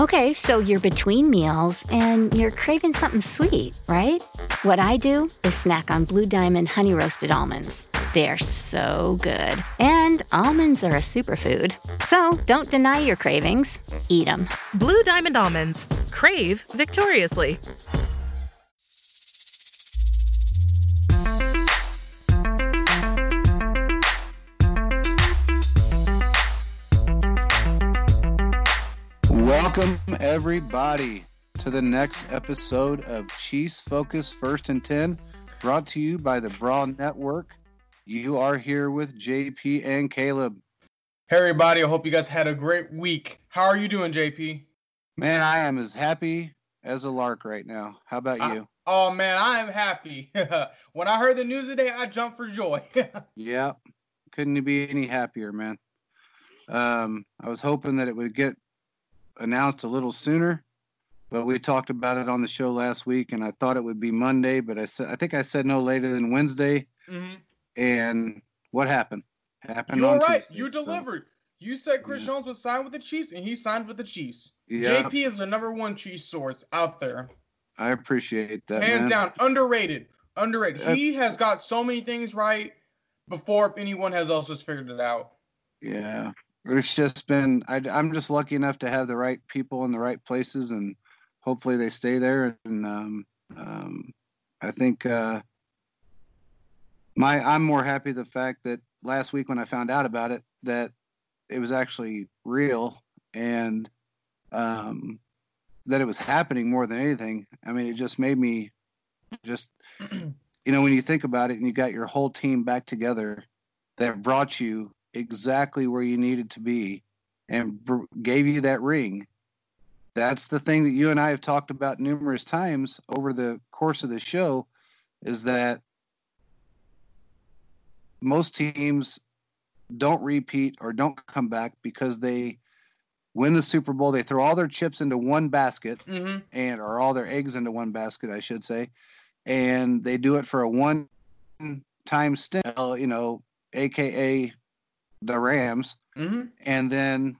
Okay, so you're between meals and you're craving something sweet, right? What I do is snack on Blue Diamond honey roasted almonds. They're so good. And almonds are a superfood. So don't deny your cravings, eat them. Blue Diamond Almonds. Crave victoriously. Welcome, everybody, to the next episode of Chiefs Focus First and 10, brought to you by the Brawl Network. You are here with JP and Caleb. Hey, everybody. I hope you guys had a great week. How are you doing, JP? Man, I am as happy as a lark right now. How about I- you? oh, man, I am happy. when I heard the news today, I jumped for joy. Yeah, couldn't be any happier, man. Um, I was hoping that it would get announced a little sooner, but we talked about it on the show last week, and I thought it would be Monday, but I said I think I said no later than Wednesday. hmm And what happened? Happened You're on right. Tuesday, You so, delivered. You said Chris Yeah. Jones would sign with the Chiefs, and he signed with the Chiefs. yeah, JP is the number one Chiefs source out there. I appreciate that. Hands man. down. Underrated. Underrated. Uh, he has got so many things right before anyone has else has figured it out. Yeah, it's just been. I, I'm just lucky enough to have the right people in the right places, and hopefully they stay there. And um, um, I think uh, my I'm more happy the fact that last week when I found out about it that it was actually real and um, that it was happening more than anything. I mean, it just made me just you know when you think about it and you got your whole team back together that brought you exactly where you needed to be and br- gave you that ring. That's the thing that you and I have talked about numerous times over the course of the show is that most teams don't repeat or don't come back because they win the Super Bowl. They throw all their chips into one basket Mm-hmm. and or all their eggs into one basket, I should say, and they do it for a one time stint, you know, aka the Rams, Mm-hmm. and then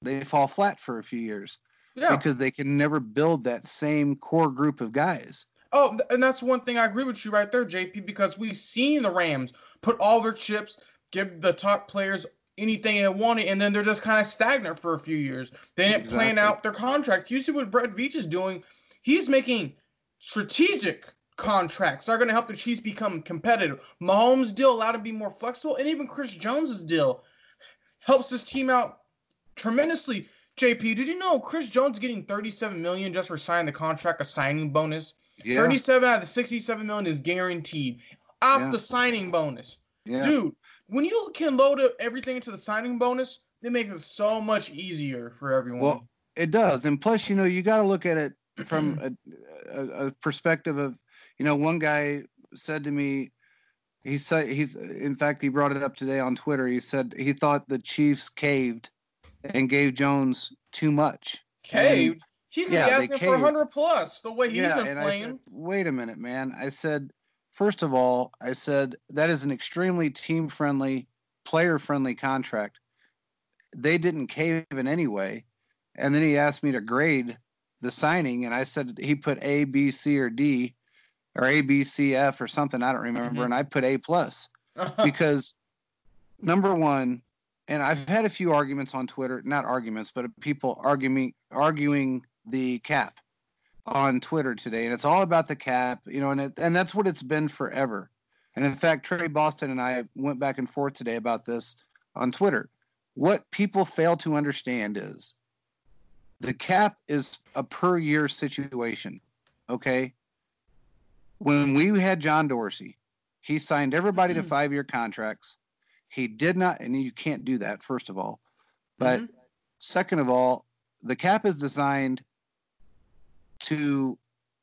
they fall flat for a few years Yeah. because they can never build that same core group of guys. Oh, and that's one thing I agree with you right there, JP, because we've seen the Rams put all their chips, give the top players anything they wanted, and then they're just kind of stagnant for a few years. They didn't plan out their contract. You see what Brett Veach is doing? He's making strategic contracts are going to help the Chiefs become competitive. Mahomes' deal allowed him to be more flexible, and even Chris Jones's deal helps this team out tremendously. JP, did you know Chris Jones is getting 37 million just for signing the contract, a signing bonus? Yeah, 37 out of the 67 million is guaranteed off Yeah. the signing bonus. yeah, Dude, when you can load up everything into the signing bonus, it makes it so much easier for everyone. Well, it does. And plus, you know, you got to look at it from a, a, a perspective of, you know, one guy said to me, he said he's in fact he brought it up today on Twitter. He said he thought the Chiefs caved and gave Jones too much. caved. He could yeah, be asking for caved. 100 plus the way he's yeah, been and I playing. said, wait a minute, man. I said, first of all, I said that is an extremely team friendly, player friendly contract. They didn't cave in any way. And then he asked me to grade the signing, and I said he put A, B, C, or D, or A, B, C, F, or something. I don't remember. Mhm. And I put A plus because number one, and I've had a few arguments on Twitter, not arguments, but people arguing arguing the cap on Twitter today, and it's all about the cap, you know, and it, and that's what it's been forever. And in fact, Trey Boston and I went back and forth today about this on Twitter. What people fail to understand is the cap is a per year situation. Okay. When we had John Dorsey, he signed everybody to five year contracts. He did not, and you can't do that, first of all. But Mhm. second of all, the cap is designed to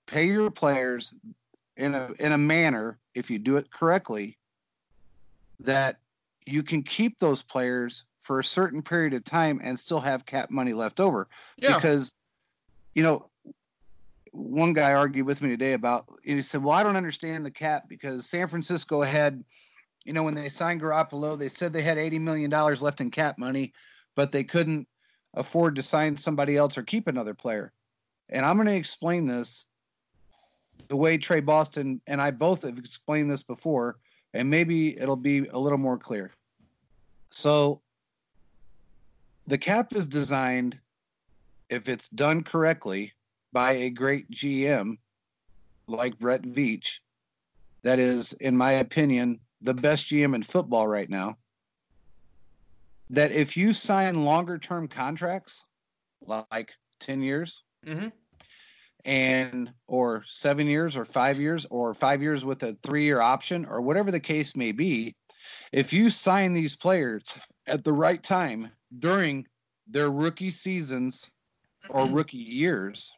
pay your players in a in a manner, if you do it correctly, that you can keep those players for a certain period of time and still have cap money left over yeah. because you know one guy argued with me today about he said well i don't understand the cap because san francisco had you know when they signed garoppolo they said they had 80 million dollars left in cap money but they couldn't afford to sign somebody else or keep another player. And I'm going to explain this the way Trey Boston and I both have explained this before, and maybe it'll be a little more clear. So, the cap is designed, if it's done correctly by a great GM like Brett Veach, that is, in my opinion, the best GM in football right now. That if you sign longer term contracts, like 10 years, Mm-hmm. and or seven years or five years or five years with a three year option or whatever the case may be, if you sign these players at the right time during their rookie seasons or rookie years,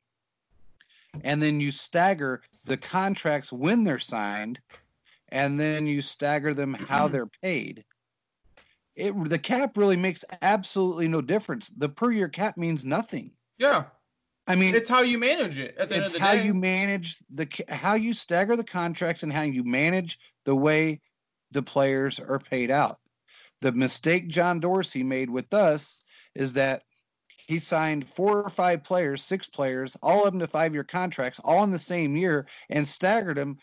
and then you stagger the contracts when they're signed, and then you stagger them how they're paid. It the cap really makes absolutely no difference. The per year cap means nothing. Yeah, I mean, it's how you manage it. At the end it's of the how day, you manage the how you stagger the contracts and how you manage the way the players are paid out. The mistake John Dorsey made with us is that he signed four or five players, six players, all of them to five-year contracts, all in the same year, and staggered them,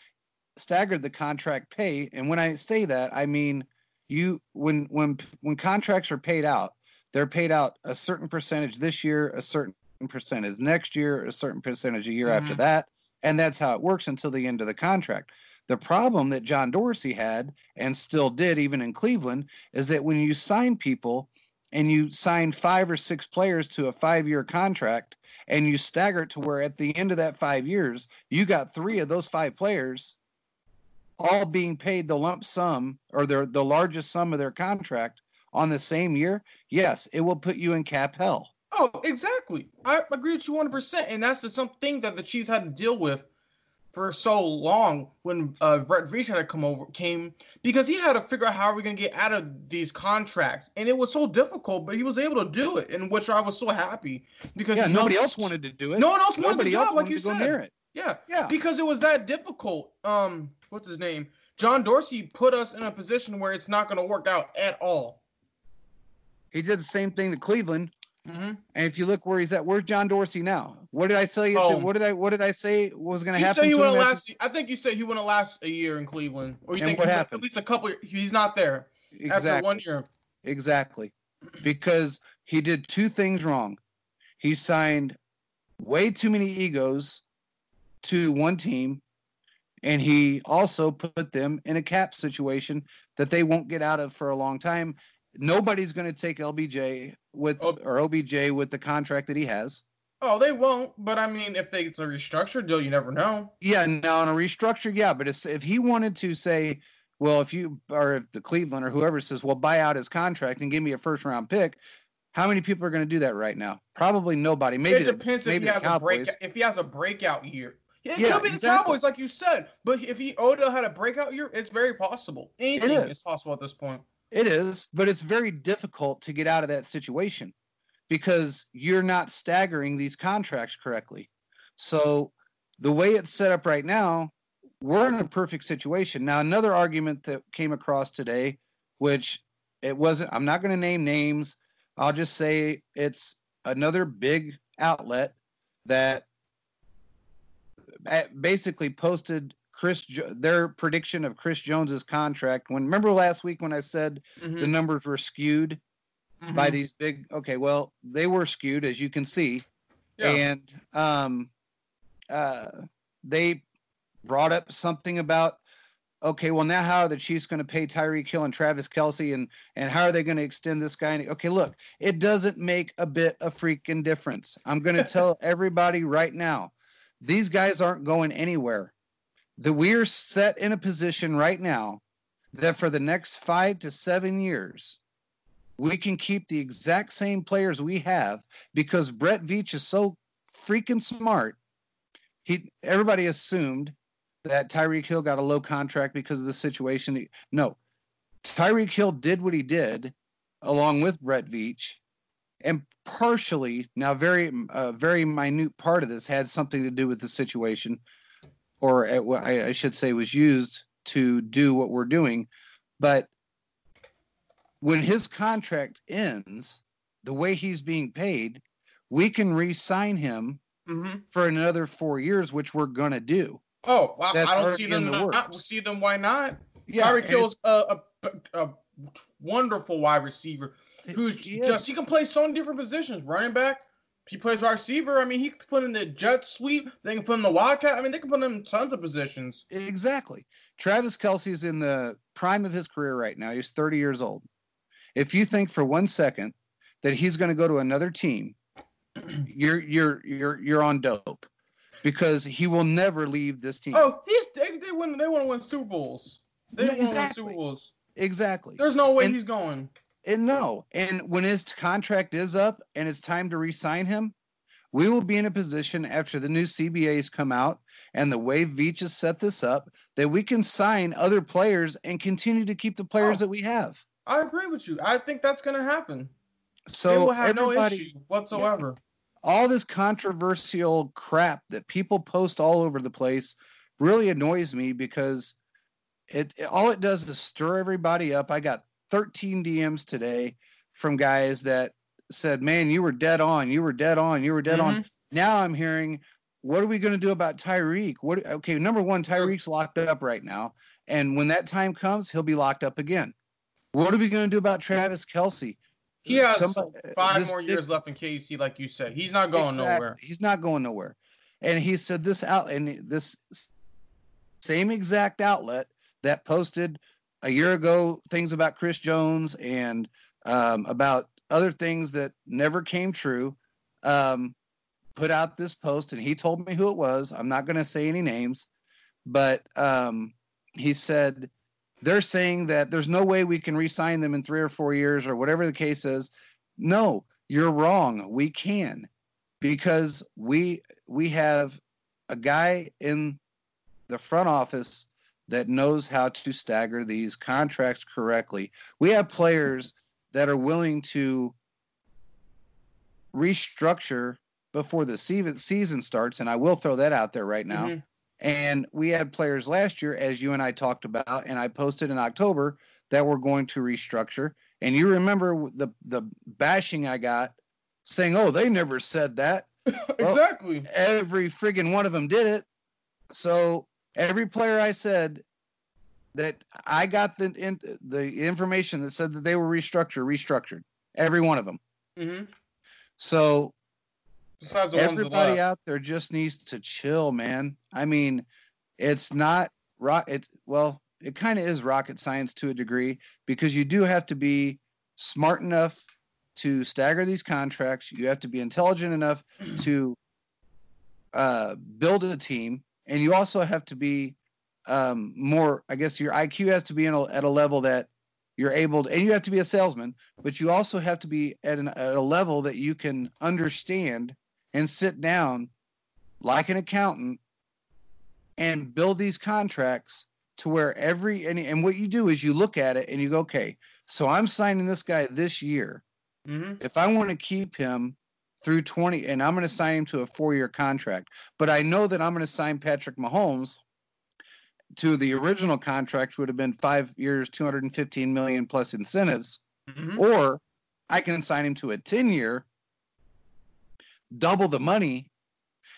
staggered the contract pay. And when I say that, I mean you when when when contracts are paid out, they're paid out a certain percentage this year, a certain percentage next year, a certain percentage a year after Mhm. that, and that's how it works until the end of the contract. The problem that John Dorsey had and still did even in Cleveland is that when you sign people and you sign five or six players to a 5-year contract and you stagger it to where at the end of that 5 years you got 3 of those 5 players all being paid the lump sum or their the largest sum of their contract on the same year, yes, it will put you in cap hell. Oh, exactly. I agree with you 100%. And that's the something that the Chiefs had to deal with for so long when uh, Brett Veach had to come over, came because he had to figure out how we're we to get out of these contracts. And it was so difficult, but he was able to do it, in which I was so happy because Yeah, nobody else wanted to do it. No one else wanted Nobody the else job, like wanted you said. near it. Yeah, Yeah. because it was that difficult. Um, what's his name? John Dorsey put us in a position where it's not going to work out at all. He did the same thing to Cleveland. Mm-hmm. And if you look where he's at, where's John Dorsey now? What did I tell you? Oh. what did I what did I say was going to happen? You said he wouldn't last. I think you said he wouldn't last a year in Cleveland, or you And think what happened? at least a couple. He's not there after one year. Exactly. Because he did two things wrong. He signed way too many egos to one team, and he also put them in a cap situation that they won't get out of for a long time. Nobody's going to take LBJ with Oh. or OBJ with the contract that he has. Oh, they won't. But I mean, if they, it's a restructured deal, you never know. Yeah, now on a restructure, yeah, but if, if he wanted to say, well, if you or if the Cleveland or whoever says, well, buy out his contract and give me a first round pick, how many people are going to do that right now? Probably nobody. Maybe it the- depends if he the has a Cowboys. break. If he has a breakout year, it Yeah, could be the exactly. Cowboys, like you said. But if he Odell had a breakout year, it's very possible. Anything is. is possible at this point. It is, but it's very difficult to get out of that situation because you're not staggering these contracts correctly. So the way it's set up right now, we're in a perfect situation. Now, another argument that came across today, which it wasn't, I'm not going to name names. I'll just say it's another big outlet that eh, basically posted Chris their prediction of Chris Jones's contract. When remember last week when I said Mhm, the numbers were skewed by mhm. these big okay well they were skewed as you can see Yeah. and um uh they brought up something about okay well now how are the chiefs going to pay Tyreek Hill and Travis Kelce and and how are they going to extend this guy okay look it doesn't make a bit of freaking difference i'm going to tell everybody right now these guys aren't going anywhere the we're set in a position right now that for the next five to seven years we can keep the exact same players we have because Brett Veach is so freaking smart. He everybody assumed that Tyreek Hill got a low contract because of the situation. No, Tyreek Hill did what he did along with Brett Veach, and partially now very a very minute part of this had something to do with the situation, or uh, well, I, I should say was used to do what we're doing, but when his contract ends, the way he's being paid, we can re-sign him Mm-hmm. for another four years, which we're gonna do. Oh, well, I don't see them the not, not see them. Why not? Yeah, Tyreek Hill's a, a, a wonderful wide receiver who's just is. he can play so many different positions. Running back, he plays receiver. I mean, he can put in the jet sweep. They can put in the wildcat. I mean, they can put him in tons of positions. Exactly. Travis Kelce is in the prime of his career right now. He's 30 years old. If you think for one second that he's going to go to another team, you're you're you're you're on dope because he will never leave this team. Oh, he's they, they win. They want to win Super Bowls. They No, want to win. Super Bowls. Exactly. There's no way And- he's going. And no, and when his contract is up and it's time to re-sign him, we will be in a position after the new CBAs come out and the way Veach has set this up that we can sign other players and continue to keep the players Oh. that we have. I agree with you. I think that's going to happen. So they will have no issue whatsoever. all this controversial crap that people post all over the place really annoys me because it all it does is stir everybody up. I got 13 DMs today from guys that said, "Man, you were dead on. You were dead on. You were dead on." Mm-hmm. Now I'm hearing, "What are we going to do about Tyreek?" What okay, number 1, Tyreek's locked up right now, and when that time comes, he'll be locked up again. What are we going to do about Travis Kelce? He has Somebody- five more big- years left in KC, like you said. He's not going Exactly. nowhere. He's not going nowhere. And he said this out and this same exact outlet that posted a year ago things about Chris Jones and um, about other things that never came true. Um, put out this post and he told me who it was. I'm not going to say any names, but um, he said they're saying that there's no way we can re-sign them in three or four years or whatever the case is. No, you're wrong. We can because we we have a guy in the front office that knows how to stagger these contracts correctly. We have players that are willing to restructure before the season starts, and I will throw that out there right now. Mhm. And we had players last year, as you and I talked about, and I posted in October that we're going to restructure. And you remember the the bashing I got saying, "Oh, they never said that." exactly. Every friggin' one of them did it. So every player I said that I got the in, the information that said that they were restructured, restructured. Every one of them. hmm So Besides the everybody out there just needs to chill, man. I mean, it's not rock. It well, it kind of is rocket science to a degree because you do have to be smart enough to stagger these contracts. You have to be intelligent enough to uh, build a team, and you also have to be um, more. I guess your IQ has to be in a, at a level that you're able to, and you have to be a salesman, but you also have to be at, an, at a level that you can understand and sit down like an accountant and build these contracts to where every and, and what you do is you look at it and you go okay so i'm signing this guy this year hmm if i want to keep him through 20 and i'm going to sign him to a four year contract. But i know that i'm going to sign patrick mahomes to the original contract would have been five years 215 million plus incentives. Hmm or I can sign him to a 10 year, double the money,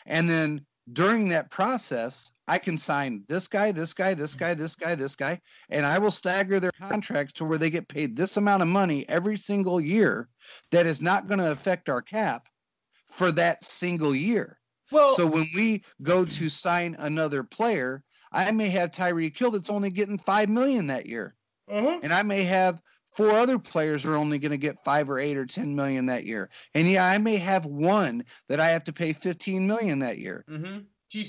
and then during that process, I can sign this guy, this guy, this guy, this guy, this guy, and I will stagger their contracts to where they get paid this amount of money every single year that is not going to affect our cap for that single year. Well, So when we go to sign another player, I may have Tyreek Hill that's only getting 5 million that year mhm. and I may have four other players are only going to get five or eight or ten million that year. And yeah, I may have one that I have to pay fifteen million that year. hmm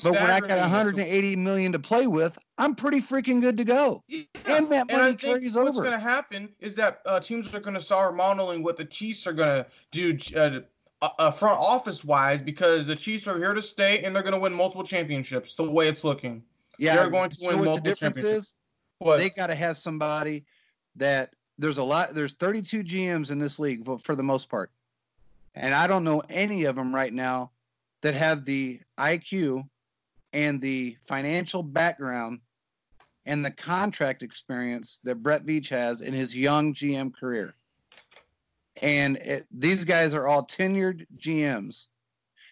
But when I got 180 million to play with, I'm pretty freaking good to go. Yeah. And that And money think carries what's over. What's going to happen is that uh, teams are going to start modeling what the Chiefs are going to do uh, uh, front office wise because the Chiefs are here to stay and they're going to win multiple championships the way it's looking. Yeah, they're going to win what the multiple difference championships. is? But They got to have somebody that there's a lot. There's 32 GMs in this league for, for the most part, and I don't know any of them right now that have the IQ and the financial background and the contract experience that Brett Veach has in his young GM career. And it, these guys are all tenured GMs,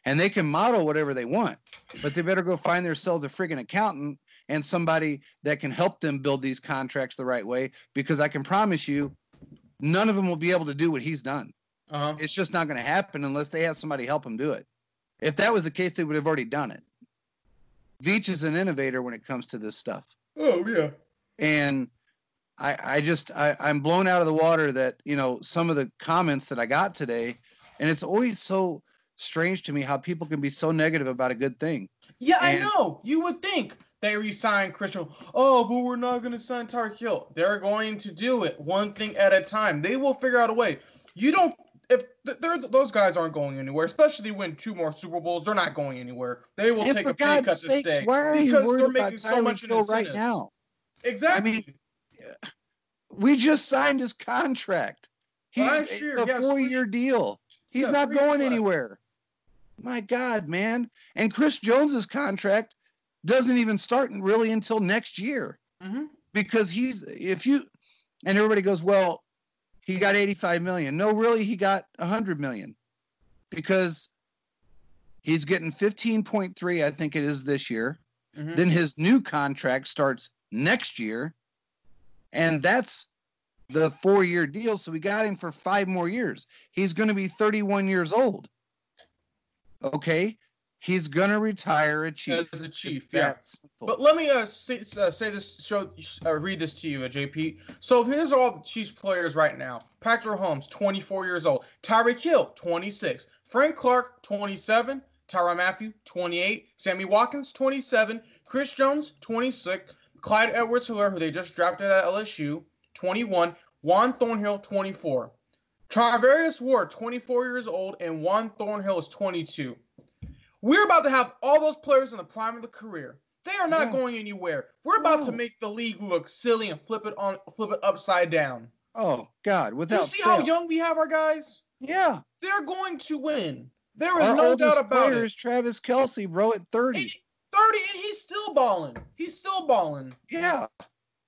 and they can model whatever they want, but they better go find themselves a friggin' accountant and somebody that can help them build these contracts the right way. Because I can promise you, none of them will be able to do what he's done. Uh-huh. It's just not going to happen unless they have somebody help them do it. If that was the case, they would have already done it. Veach is an innovator when it comes to this stuff, Oh yeah. and I, I just I, I'm blown out of the water that you know some of the comments that I got today, and it's always so strange to me how people can be so negative about a good thing. Yeah, I know. You would think they re-sign Christian. Oh, but we're not going to sign Tyreek Hill. They're going to do it one thing at a time. They will figure out a way. You don't. If they're, those guys aren't going anywhere, especially when two more Super Bowls, they're not going anywhere. They will and take for a pay cut God's to sakes, stay why are you because worried they're about making so much in right now? Exactly. mean, We just signed his contract. He's Last year, a four-year deal. He's yeah, not going anywhere. My God, man! And Chris Jones's contract doesn't even start really until next year hmm because he's if you and everybody goes, well, he got 85 million. No, really, he got 100 million because he's getting 15.3, I think it is this year. hmm Then his new contract starts next year, and that's the four year deal. So we got him for five more years. He's going to be 31 years old. Okay. He's going to retire a chief. As a chief, yeah. simple. But let me uh, say, uh, say this, show, uh, read this to you, uh, JP. So here's all the Chiefs players right now: Patrick Holmes, 24 years old; Tyreek Hill, 26; Frank Clark, 27; Tyrann Mathieu, 28; Sammy Watkins, 27; Chris Jones, 26; Clyde Edwards-Helaire, who they just drafted at LSU, 21; Juan Thornhill, 24; Charvarius Ward, 24 years old, and Juan Thornhill is 22. We're about to have all those players in the prime of the career. They are not Yeah. going anywhere. We're about to make the league look silly and flip it on, flip it upside down. oh, God. Without You see how young we have our guys? Yeah. They're going to win. There is Our no doubt about player it. is Travis Kelce, bro, at 30. And 30, and he's still balling. He's still balling. Yeah.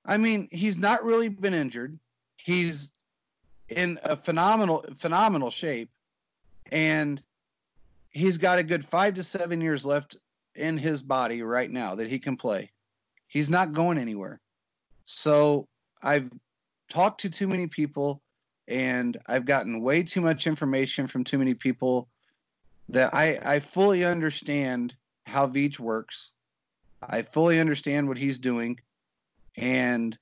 I mean, he's not really been injured. He's in a phenomenal, phenomenal shape. And he's got a good five to seven years left in his body right now that he can play. He's not going anywhere. So I've talked to too many people and I've gotten way too much information from too many people that I, I fully understand how Veach works. I fully understand what he's doing. And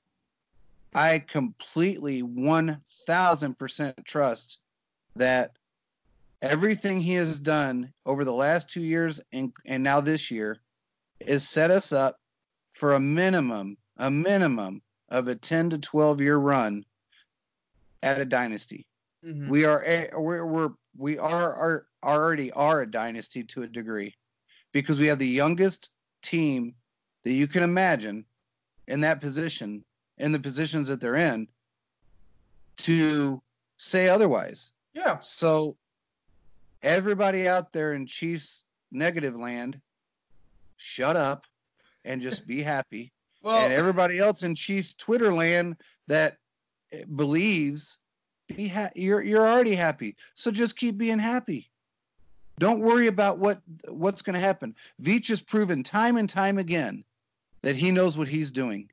I completely 1000% trust that everything he has done over the last two years and, and now this year is set us up for a minimum, a minimum of a 10 to 12 year run at a dynasty. Mhm. We are a, we're, we're we are, are already are a dynasty to a degree because we have the youngest team that you can imagine in that position in the positions that they're in to say otherwise. Yeah. So everybody out there in Chiefs negative land, shut up and just be happy Well, and everybody else in Chiefs Twitter land that believes be ha- you're you're already happy. So just keep being happy. Don't worry about what what's going to happen. Veach has proven time and time again that he knows what he's doing.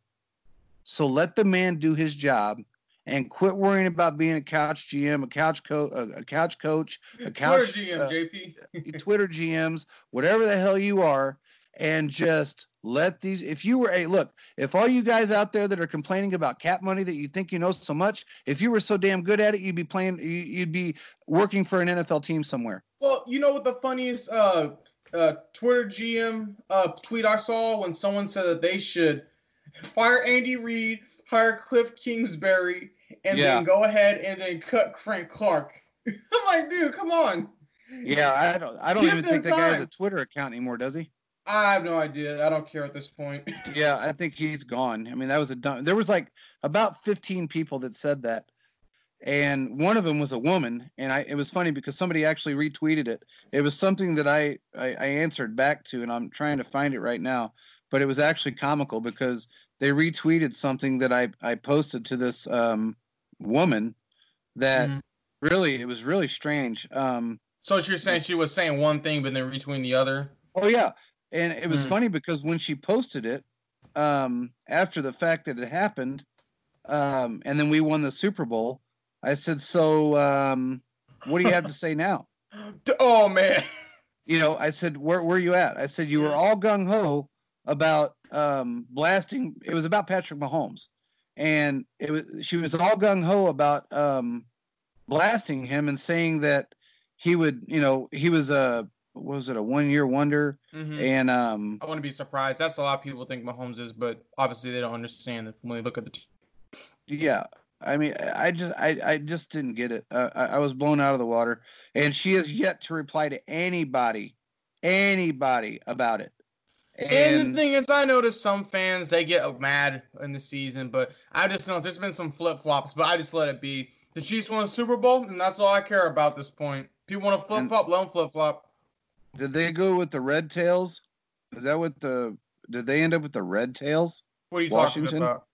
So let the man do his job and quit worrying about being a couch GM, a couch coach, a, couch coach, a couch Twitter GM, uh, JP. Twitter GMs, whatever the hell you are, and just let these. If you were a look, if all you guys out there that are complaining about cap money that you think you know so much, if you were so damn good at it, you'd be playing, you'd be working for an NFL team somewhere. Well, you know what the funniest uh, uh, Twitter GM uh, tweet I saw when someone said that they should fire Andy Reid, hire Cliff Kingsbury, and Yeah. then go ahead and then cut Frank Clark. I'm like, dude, come on. Yeah, I don't, I don't Give even think that guy has a. Twitter account anymore, does he? I have no idea. I don't care at this point. Yeah, I think he's gone. I mean, that was a dumb. There was like about 15 people that said that, and one of them was a woman. And I, it was funny because somebody actually retweeted it. It was something that I, I, I answered back to, and I'm trying to find it right now. But it was actually comical because they retweeted something that I, I posted to this um, woman that Mhm. Really, it was really strange. Um, So you're saying she was saying one thing, but then retweeting the other? oh yeah, and it was Hmm. funny because when she posted it, um, after the fact that it happened, um, and then we won the Super Bowl, I said, "So, um, what do you have to say now?" Oh man. you know, I said, where where you at? I said, you were all gung ho about um, blasting. It was about Patrick Mahomes, and it was she was all gung ho about um, blasting him and saying that he would, you know, he was a what was it a one year wonder, Mhm. and um, I wouldn't be surprised. That's a lot of people think Mahomes is, but obviously they don't understand it when they look at the. T- yeah. I mean, I I just, I, I just didn't get it. Uh, I, I was blown out of the water, and she has yet to reply to anybody, anybody about it. and the thing is, I noticed some fans they get mad in the season, but I just know there's been some flip flops, but I just let it be. The Chiefs won a Super Bowl, and that's all I care about at this point. People want to flip flop, let them flip flop. Did they go with the red tails? Is that what the did they end up with the red tails? What are you Washington? talking about?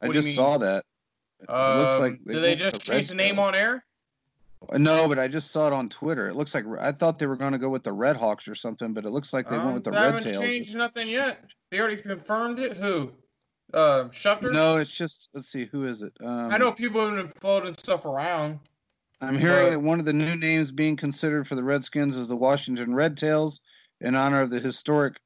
I What you just saw that. It looks Um, like did they went with just change the name on air? No, but I just saw it on Twitter. It looks like I thought they were going to go with the Red Hawks or something, but it looks like they Um, went with the they haven't changed nothing yet. They already confirmed it. Who? Uh, Schefter. No, it's just let's see who is it. Um, I know people have been floating stuff around. I'm hearing but- that one of the new names being considered for the Redskins is the Washington Red Tails in honor of the historic.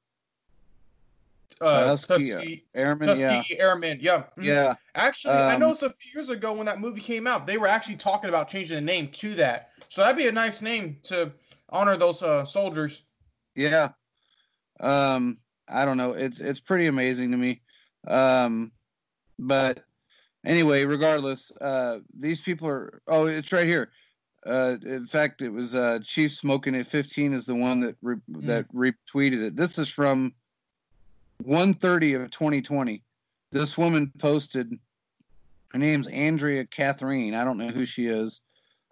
Uh, Tuskegee Tuskegee Airmen, Tuskegee Airmen. Yeah. Mhm. Yeah, Actually, I Um, noticed a few years ago when that movie came out, they were actually talking about changing the name to that. So that'd be a nice name to honor those uh, soldiers. Yeah. Um, I don't know. It's it's pretty amazing to me. Um, but anyway, regardless, uh, these people are. Oh, it's right here. Uh, in fact, it was uh, Chief Smoking at 15 is the one that re- that retweeted it. This is from 130 of 2020. This woman posted. Her name's Andrea Catherine. I don't know who she is.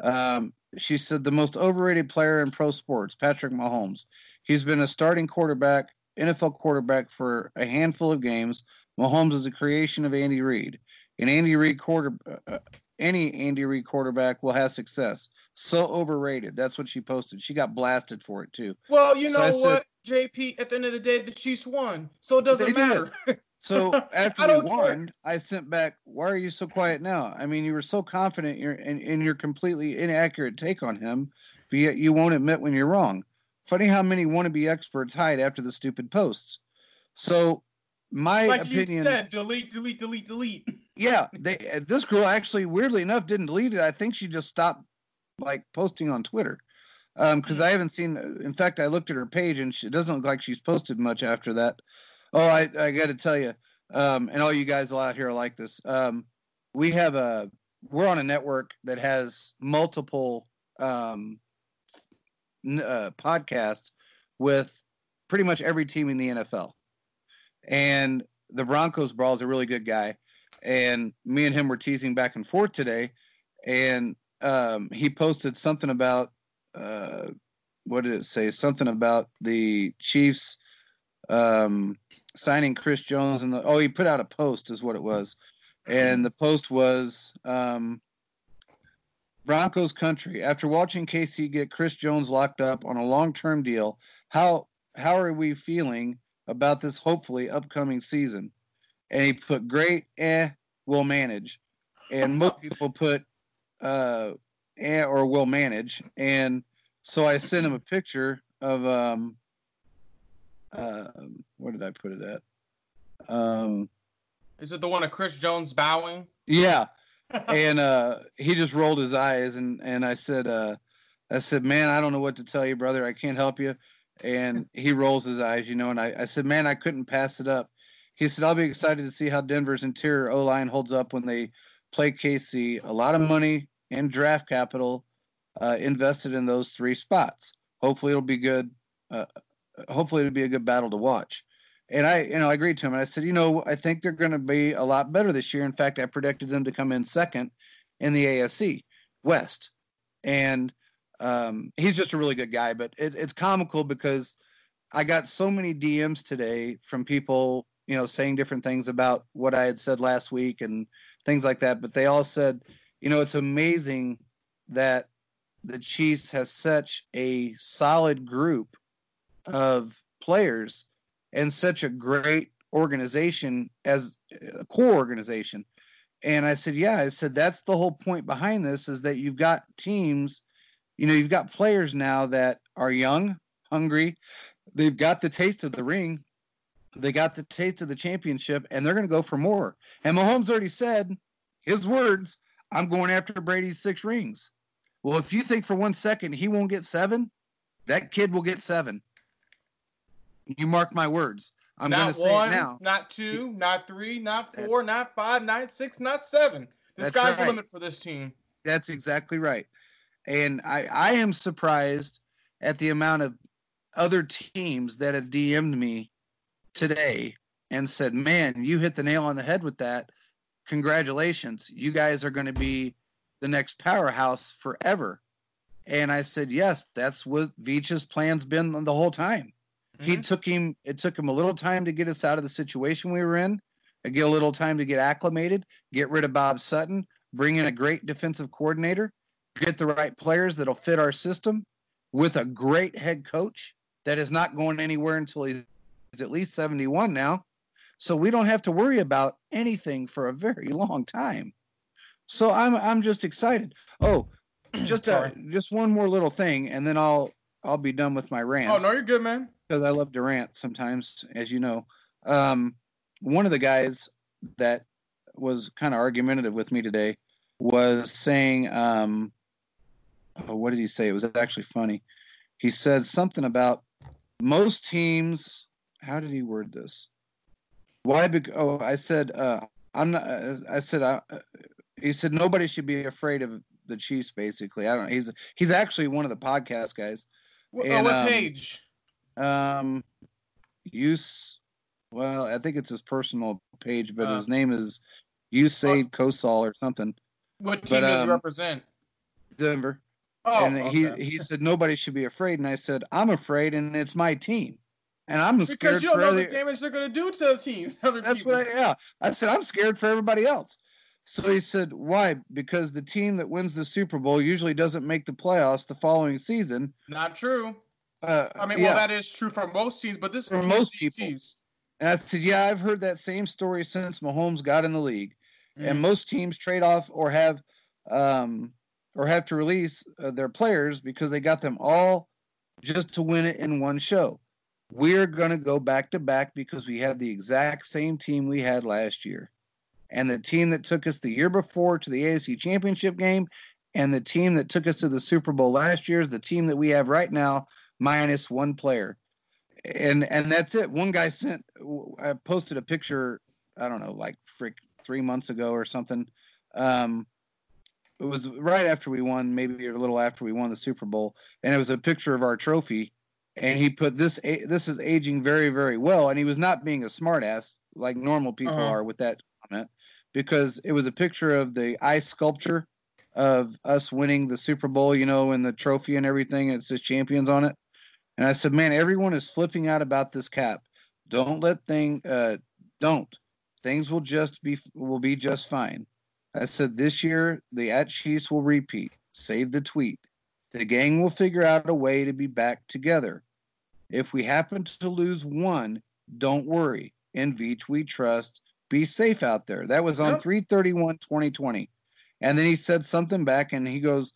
Um, she said the most overrated player in pro sports, Patrick Mahomes. He's been a starting quarterback, NFL quarterback for a handful of games. Mahomes is a creation of Andy Reid. An Andy Reid quarter, uh, any Andy Reid quarterback will have success. So overrated. That's what she posted. She got blasted for it too. Well, you So know said- what, JP? At the end of the day, the Chiefs won, so it doesn't They did. matter. So after I we care. won, I sent back, "Why are you so quiet now?" I mean, you were so confident you're in, in your completely inaccurate take on him, but yet you won't admit when you're wrong. Funny how many wannabe experts hide after the stupid posts. So my like opinion, you said, delete, delete, delete, delete. Yeah, they this girl actually weirdly enough didn't delete it. I think she just stopped like posting on Twitter. Um, because I haven't seen. In fact, I looked at her page and she, it doesn't look like she's posted much after that. Oh, I I got to tell you, um, and all you guys out here like this. Um, we have a we're on a network that has multiple um uh, podcasts with pretty much every team in the NFL, and the Broncos brawl is a really good guy, and me and him were teasing back and forth today, and um, he posted something about uh, what did it say? Something about the Chiefs um, signing Chris Jones and the oh he put out a post is what it was, and the post was um, Broncos country. After watching KC get Chris Jones locked up on a long-term deal, how how are we feeling about this hopefully upcoming season? And he put great, eh, will manage, and most people put uh, eh, or will manage, and so I sent him a picture of um, uh, where did I put it at? Um, Is it the one of Chris Jones bowing? yeah, and uh, he just rolled his eyes, and and I said, uh, I said, man, I don't know what to tell you, brother. I can't help you. And he rolls his eyes, you know. And I, I said, man, I couldn't pass it up. He said, I'll be excited to see how Denver's interior O line holds up when they play KC. A lot of money and draft capital uh, invested in those three spots. Hopefully, it'll be good. Uh, hopefully, it'll be a good battle to watch. And I, you know, I agreed to him. And I said, you know, I think they're going to be a lot better this year. In fact, I predicted them to come in second in the AFC West. And um, he's just a really good guy. But it, it's comical because I got so many DMs today from people, you know, saying different things about what I had said last week and things like that. But they all said, you know, it's amazing that the Chiefs has such a solid group of players and such a great organization as a core organization. And I said, yeah, I said that's the whole point behind this is that you've got teams, you know, you've got players now that are young, hungry, they've got the taste of the ring, they got the taste of the championship, and they're going to go for more. And Mahomes already said his words, I'm going after Brady's six rings. Well, if you think for one second he won't get seven, that kid will get seven. You mark my words. I'm going to say one, it now. Not two, not three, not four, not five, not six, not seven. The sky's right. the limit for this team. That's exactly right. And I, I am surprised at the amount of other teams that have DM'd me today and said, Man, you hit the nail on the head with that. Congratulations. You guys are going to be the next powerhouse forever. And I said, Yes, that's what Veach's plan's been the whole time. He Mhm. took him it took him a little time to get us out of the situation we were in, get a little time to get acclimated, get rid of Bob Sutton, bring in a great defensive coordinator, get the right players that'll fit our system with a great head coach that is not going anywhere until he's at least 71 now. So we don't have to worry about anything for a very long time. So I'm I'm just excited. Oh, just uh, just one more little thing and then I'll I'll be done with my rant Oh no, you're good, man. because I love to rant sometimes, as you know. Um, one of the guys that was kind of argumentative with me today was saying, um, oh, what did he say? It was actually funny. He said something about most teams. How did he word this? Why? Bec- oh, I said, uh, I'm not. Uh, I said, uh, he said nobody should be afraid of the Chiefs. Basically, I don't. know. He's he's actually one of the podcast guys. What, And, oh, what um, page? Um, use. Well, I think it's his personal page, but Uh. his name is Usaid Kosal or something. What team but, does um, he represent? Denver. Oh, and he he said nobody should be afraid, and I said I'm afraid, and it's my team, and I'm because scared you don't for know the damage they're going to do to the teams. Other That's teams. what I yeah. I said I'm scared for everybody else. So he said, "Why? Because the team that wins the Super Bowl usually doesn't make the playoffs the following season." Not true. Uh, I mean, yeah. well, that is true for most teams, but this For is most people. Chiefs. and I said, "Yeah, I've heard that same story since Mahomes got in the league." and Mhm. most teams trade off or have um, or have to release uh, their players because they got them all just to win it in one show. We're going to go back to back because we have the exact same team we had last year. And the team that took us the year before to the AFC Championship game and the team that took us to the Super Bowl last year is the team that we have right now minus one player. And and that's it. One guy sent I posted a picture, I don't know, like frick three months ago or something. Um, it was right after we won, maybe a little after we won the Super Bowl, and it was a picture of our trophy. And he put this this is aging very very well, and he was not being a smartass like normal people Uh-huh. are with that comment, because it was a picture of the ice sculpture of us winning the Super Bowl, you know, and the trophy and everything. And it says champions on it. And I said, man, everyone is flipping out about this cap. Don't let thing uh, don't things will just be will be just fine. I said this year the at Chiefs will repeat. Save the tweet. The gang will figure out a way to be back together. If we happen to lose one, don't worry. In Veach we trust. Be safe out there. That was on Yep. 331 2020. And then he said something back and he goes,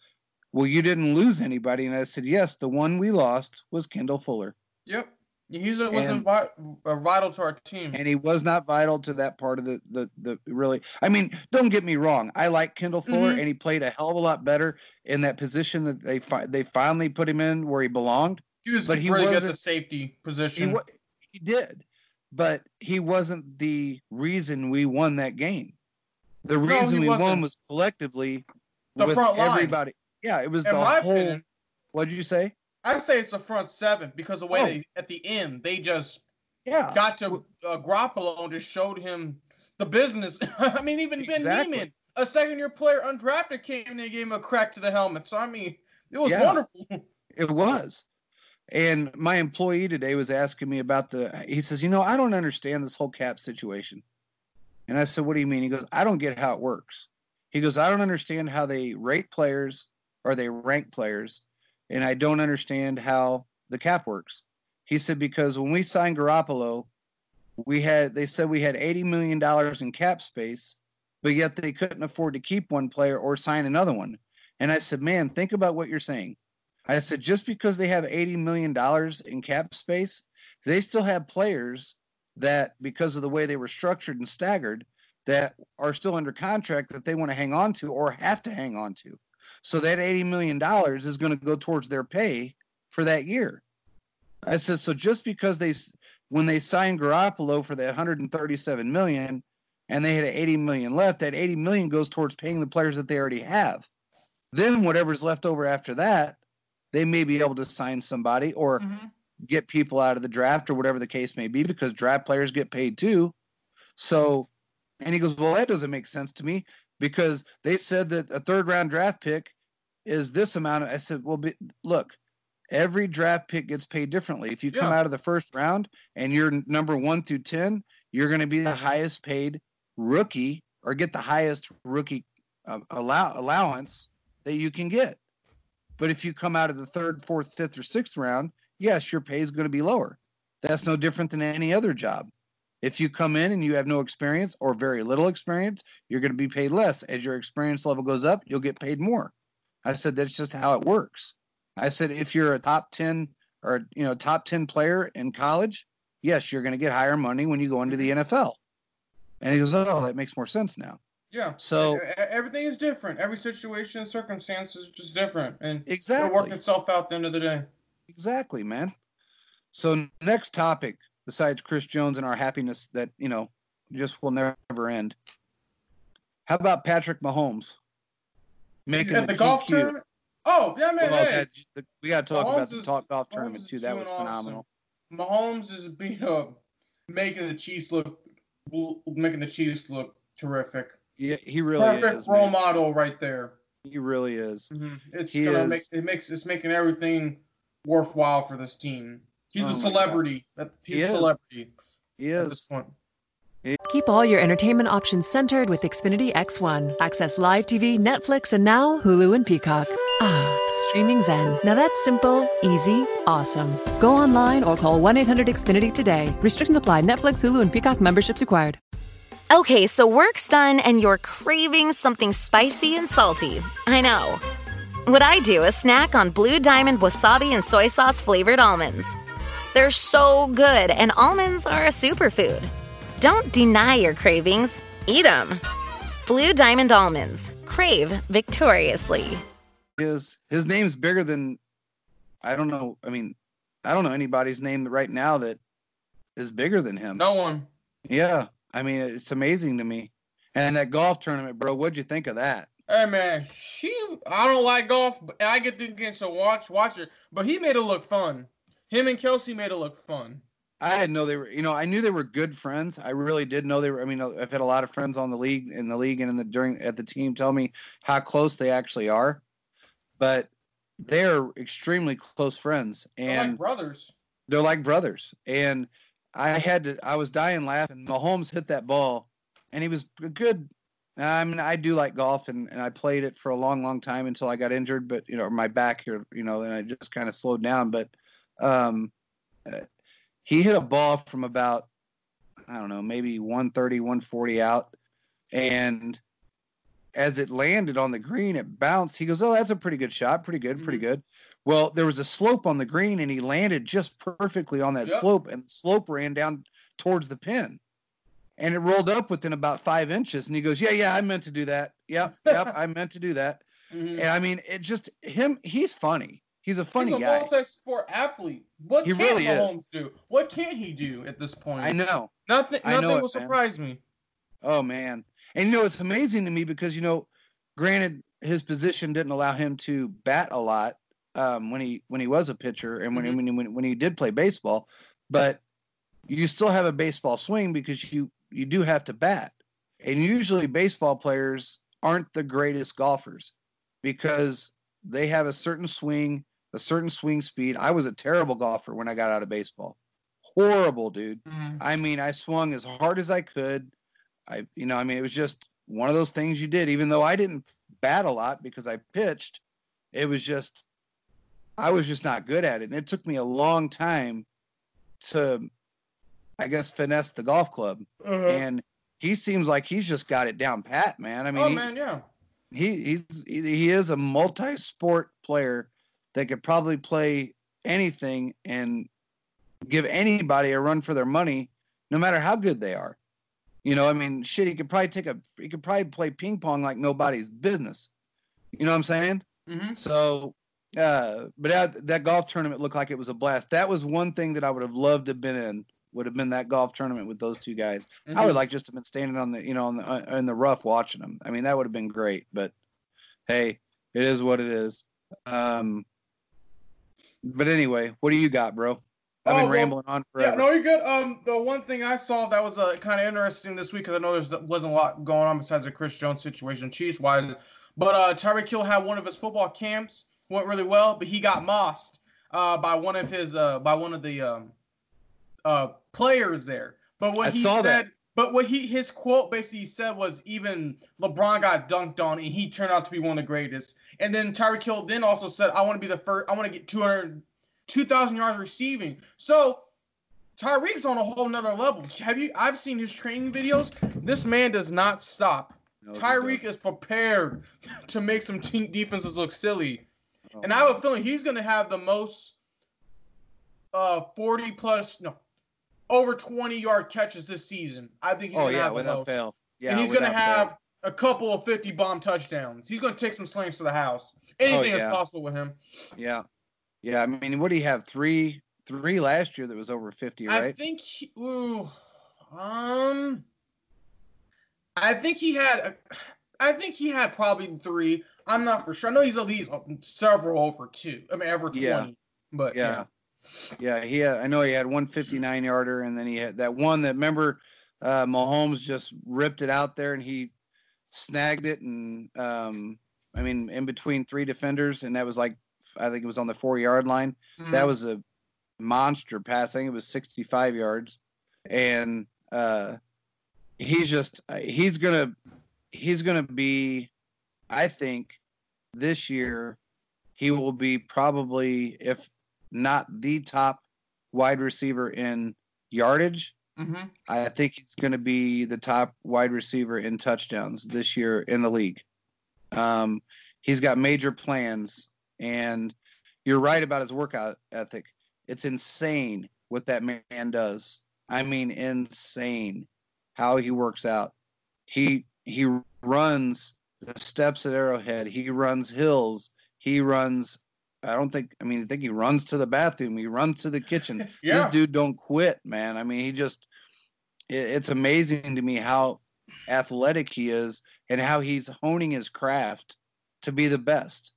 Well, you didn't lose anybody. And I said, Yes, the one we lost was Kendall Fuller. Yep. He a, was And- vi- uh, vital to our team. and he was not vital to that part of the the the really. I mean, don't get me wrong. I like Kendall Fuller, Mhm. and he played a hell of a lot better in that position that they fi- they finally put him in where he belonged. He was but he really good at the safety He position. wa- he did, but he wasn't the reason we won that game. The reason he we won was collectively The with everybody. Yeah, it was In the whole. opinion, What did you say? I say it's the front seven because the way Oh. they at the end they just Yeah, got to uh, Garoppolo and just showed him the business. I mean, even Exactly. Ben Niemann, a second year player undrafted, came in and gave him a crack to the helmet. So I mean, it was Yeah. wonderful. It was. And my employee today was asking me about the he says, "You know, I don't understand this whole cap situation." And I said, "What do you mean?" He goes, "I don't get how it works." He goes, "I don't understand how they rate players or they rank players, and I don't understand how the cap works. He said because when we signed Garoppolo, we had they said we had eighty million dollars in cap space, but yet they couldn't afford to keep one player or sign another one. And I said, man, think about what you're saying. I said just because they have eighty million dollars in cap space, they still have players that because of the way they were structured and staggered that are still under contract that they want to hang on to or have to hang on to. So that $80 million is going to go towards their pay for that year. I said, so just because they, when they signed Garoppolo for that 137 million and they had 80 million left, that 80 million goes towards paying the players that they already have. Then whatever's left over after that, they may be able to sign somebody or mm-hmm. get people out of the draft or whatever the case may be because draft players get paid too. So, and he goes, well, that doesn't make sense to me because they said that a third round draft pick is this amount. I said, well, be, look, every draft pick gets paid differently. If you come out of the first round and you're number one through 10, you're going to be the highest paid rookie or get the highest rookie uh, allow- allowance that you can get. But if you come out of the third, fourth, fifth, or sixth round, yes, your pay is going to be lower. That's no different than any other job. If you come in and you have no experience or very little experience, you're going to be paid less. As your experience level goes up, you'll get paid more. I said that's just how it works. I said if you're a top 10 or you know top 10 player in college, yes, you're going to get higher money when you go into the NFL. And he goes, "Oh, that makes more sense now." Yeah. So everything is different. Every situation and circumstance is just different, and exactly it'll work itself out at the end of the day. Exactly, man. So next topic, besides Chris Jones and our happiness that you know just will never end. How about Patrick Mahomes making At the, the golf tournament? Oh yeah, man. Well, hey. that, we got to talk Mahomes about the talk golf Mahomes tournament too. That was phenomenal. Awesome. Mahomes is being uh, making the Chiefs look making the Chiefs look terrific. Yeah, he really perfect is, role man. model right there. He really is. Mm-hmm. It's he gonna is. make it makes it's making everything worthwhile for this team. He's oh a celebrity. He's he a celebrity. He is. At this point. Keep all your entertainment options centered with Xfinity X1. Access live TV, Netflix, and now Hulu and Peacock. Ah, streaming Zen. Now that's simple, easy, awesome. Go online or call 1 800 Xfinity today. Restrictions apply. Netflix, Hulu, and Peacock memberships required. Okay, so work's done and you're craving something spicy and salty. I know. What I do is snack on Blue Diamond wasabi and soy sauce flavored almonds. They're so good, and almonds are a superfood. Don't deny your cravings, eat them. Blue Diamond Almonds. Crave victoriously. His his name's bigger than I don't know. I mean, I don't know anybody's name right now that is bigger than him. No one. Yeah. I mean, it's amazing to me. And that golf tournament, bro, what'd you think of that? Hey man, he I don't like golf, but I get to get to watch watch it, but he made it look fun. Him and Kelce made it look fun. I didn't know they were. You know, I knew they were good friends. I really did know they were. I mean, I've had a lot of friends on the league, in the league, and in the during at the team tell me how close they actually are. But they're extremely close friends, and they're like brothers. They're like brothers, and I had to. I was dying laughing. Mahomes hit that ball, and he was good. I mean, I do like golf, and, and I played it for a long, long time until I got injured. But you know, my back here, you know, and I just kind of slowed down. But um, uh, he hit a ball from about I don't know, maybe 130, 140 out, and as it landed on the green, it bounced. He goes, "Oh, that's a pretty good shot. Pretty good. Pretty mm-hmm. good." Well, there was a slope on the green, and he landed just perfectly on that yep. slope, and the slope ran down towards the pin, and it rolled up within about five inches. And he goes, "Yeah, yeah, I meant to do that. Yep, yep, I meant to do that." Mm-hmm. And I mean, it just him. He's funny. He's a funny He's a guy. multi-sport athlete. What he can really Mahomes is. do? What can he do at this point? I know. Nothing. Nothing know will it, surprise man. me. Oh man, and you know it's amazing to me because you know, granted, his position didn't allow him to bat a lot um, when he when he was a pitcher and when, mm-hmm. when, he, when when he did play baseball, but you still have a baseball swing because you you do have to bat, and usually baseball players aren't the greatest golfers because they have a certain swing, a certain swing speed. I was a terrible golfer when I got out of baseball. Horrible, dude. Mm-hmm. I mean, I swung as hard as I could. I, you know, I mean, it was just one of those things you did. Even though I didn't bat a lot because I pitched, It was just, I was just not good at it. And it took me a long time to, I guess, finesse the golf club. Uh-huh. And he seems like he's just got it down pat, man. I mean, oh he, man, yeah. he he's he he is a multi-sport player that could probably play anything and give anybody a run for their money, no matter how good they are. You know, I mean, shit, he could probably take a he could probably play ping pong like nobody's business. You know what I'm saying? hmm So, uh, but that, that golf tournament looked like it was a blast. That was one thing that I would have loved to have been in. Would have been that golf tournament with those two guys. I would like just have been standing on the, you know, on the uh, in the rough watching them. I mean, that would have been great. But hey, it is what it is. Um, but anyway, what do you got, bro? I've Oh, been well, rambling on Yeah, forever. no, you're good. Um, the one thing I saw that was uh, kind of interesting this week because I know there wasn't a lot going on besides the Chris Jones situation, Chiefs wise. But uh, Tyreek Hill had one of his football camps went really well, but he got mossed uh, by one of his uh, by one of the um, uh, players there. But what I he saw said, that. but what he his quote basically said was even LeBron got dunked on and he turned out to be one of the greatest. And then Tyreek Hill then also said, I want to be the first. I want to get 200, 2,000 yards receiving. So Tyreek's on a whole nother level. Have you? I've seen his training videos. This man does not stop. No, Tyreek is prepared to make some team defenses look silly. Oh, And I have a feeling he's going to have the most uh 40 plus no over 20 yard catches this season. I think he's oh going to yeah, have the without most. fail. Yeah, and he's going to without fail. have a couple of 50 bomb touchdowns. He's going to take some slings to the house. Anything Oh, yeah. is possible with him. Yeah, yeah. I mean, what do you have? Three, three last year that was over fifty, right? I think he, ooh, um I think he had a, I think he had probably 3. I'm not for sure. I know he's at least several over 2. I mean over 20. Yeah. But yeah. Yeah, he had. I know he had one 59 yarder, and then he had that one that remember uh, Mahomes just ripped it out there, and he snagged it, and um, I mean, in between three defenders, and that was like I think it was on the four yard line. Mhm. That was a monster pass. I think it was 65 yards, and uh, he's just he's gonna he's gonna be, I think, this year he will be probably if not the top wide receiver in yardage. Mhm. I think he's going to be the top wide receiver in touchdowns this year in the league. Um, he's got major plans, and you're right about his workout ethic. It's insane what that man does. I mean, insane how he works out. He he runs the steps at Arrowhead. He runs hills. He runs. I don't think. I mean, I think he runs to the bathroom. He runs to the kitchen. Yeah. This dude don't quit, man. I mean, he just. It, it's amazing to me how athletic he is and how he's honing his craft to be the best.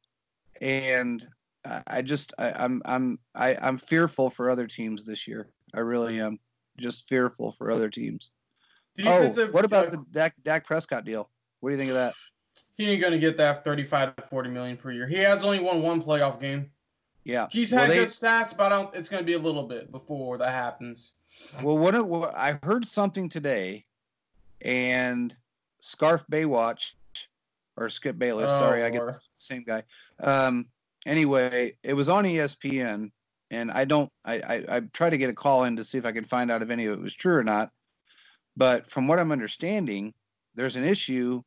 And I, I just, I, I'm, I'm, I, I'm fearful for other teams this year. I really am. Just fearful for other teams. Defensive- oh, what about the Dak, Dak Prescott deal? What do you think of that? He ain't gonna get that 35 to 40 million per year. He has only won one playoff game. Yeah. He's Well, had they- good stats, but I don't. It's gonna be a little bit before that happens. Well, what, what I heard something today, and Scarf Baywatch or Skip Bayless. Oh, sorry, I get the same guy. Um, anyway, it was on ESPN, and I don't. I, I I try to get a call in to see if I can find out if any of it was true or not. But from what I'm understanding, there's an issue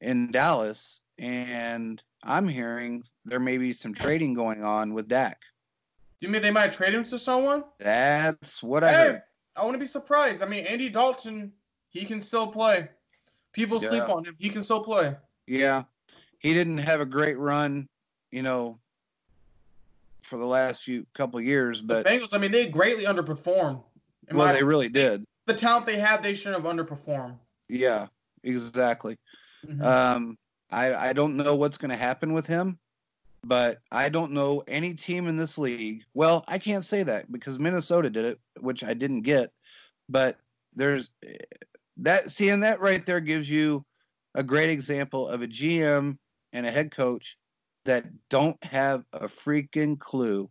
in Dallas, and I'm hearing there may be some trading going on with Dak. Do you mean they might trade him to someone? That's what I Hey, heard. I wouldn't be surprised. I mean, Andy Dalton, he can still play. People sleep on him. He can still play. Yeah, he didn't have a great run, you know, for the last few couple of years, The but Bengals, I mean, they greatly underperformed. Well, my- they really did. the talent they had, they shouldn't have underperformed. Yeah, exactly. Mhm. Um, I I don't know what's going to happen with him, but I don't know any team in this league. Well, I can't say that because Minnesota did it, which I didn't get. But there's that seeing that right there gives you a great example of a GM and a head coach that don't have a freaking clue.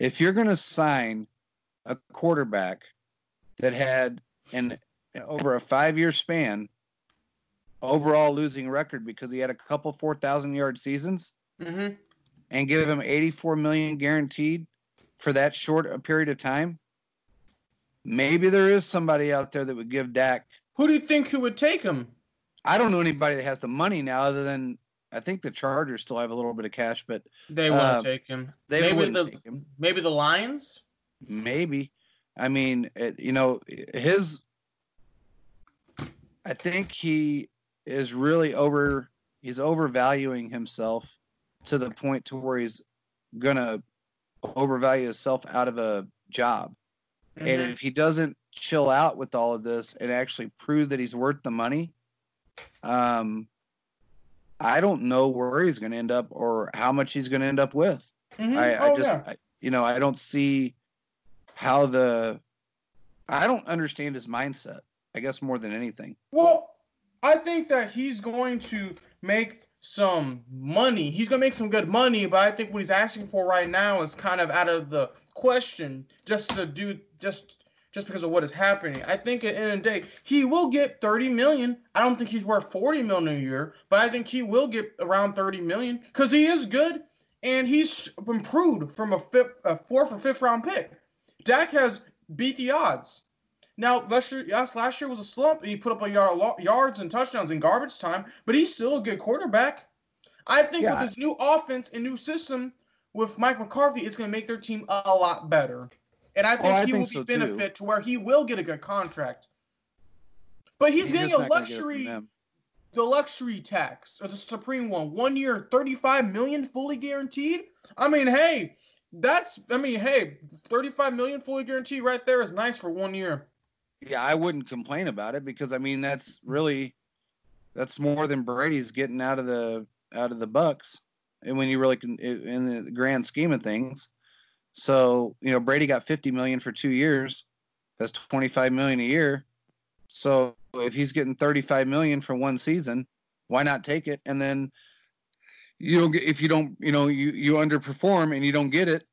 If you're going to sign a quarterback that had an over a five year span overall losing record because he had a couple 4,000 yard seasons, Mhm. and give him 84 million guaranteed for that short a period of time, maybe there is somebody out there that would give Dak. Who do you think who would take him? I don't know anybody that has the money now, other than I think the Chargers still have a little bit of cash, but They wouldn't Uh, take him. they maybe wouldn't the take him. maybe the Lions. Maybe. I mean, it, you know, his. I think he is really over. He's overvaluing himself to the point to where he's gonna overvalue himself out of a job. And Mhm. if he doesn't chill out with all of this and actually prove that he's worth the money, um, I don't know where he's going to end up or how much he's going to end up with. Mhm. I, I Oh, just, yeah. I, you know, I don't see how the, I don't understand his mindset. I guess more than anything. Well, I think that he's going to make some money. He's going to make some good money, but I think what he's asking for right now is kind of out of the question just to do just just because of what is happening. I think at the end of the day, he will get 30 million. I don't think he's worth 40 million a year, but I think he will get around 30 million because he is good and he's improved from a fifth, a fourth or fifth round pick. Dak has beat the odds. Now, last year, yes, last year was a slump. and He put up a yard, yards and touchdowns in garbage time, but he's still a good quarterback. I think Yeah. with this new offense and new system with Mike McCarthy, it's going to make their team a lot better. And I oh, think Oh, I he think will so, be too. benefit to where he will get a good contract. But he's, getting a gonna get luxury, the luxury tax, or the supreme one, one year, thirty-five million, fully guaranteed. I mean, hey, that's, I mean, hey, thirty-five million fully guaranteed right there is nice for one year. Yeah, I wouldn't complain about it because I mean that's really that's more than Brady's getting out of the out of the Bucs, and when you really can in the grand scheme of things. So you know Brady got 50 million for two years. That's 25 million a year. So if he's getting 35 million for one season, why not take it? And then you don't get if you don't you know you you underperform and you don't get it.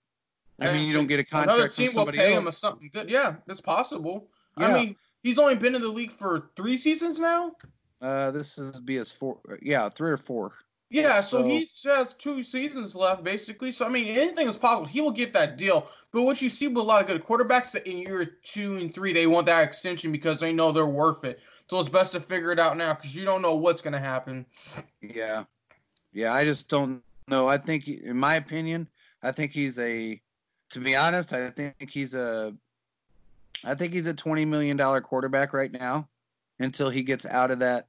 I mean you don't get a contract Another team from will pay else. him a something good. Yeah, it's possible. Yeah. I mean, he's only been in the league for three seasons now. Uh, this is be his four. Yeah, three or four. Yeah, so, So- he has two seasons left, basically. So I mean, anything is possible. He will get that deal. But what you see with a lot of good quarterbacks in year two and three, they want that extension because they know they're worth it. So it's best to figure it out now because you don't know what's going to happen. Yeah, yeah. I just don't know. I think, in my opinion, I think he's a. To be honest, I think he's a. I think he's a twenty million dollar quarterback right now, until he gets out of that.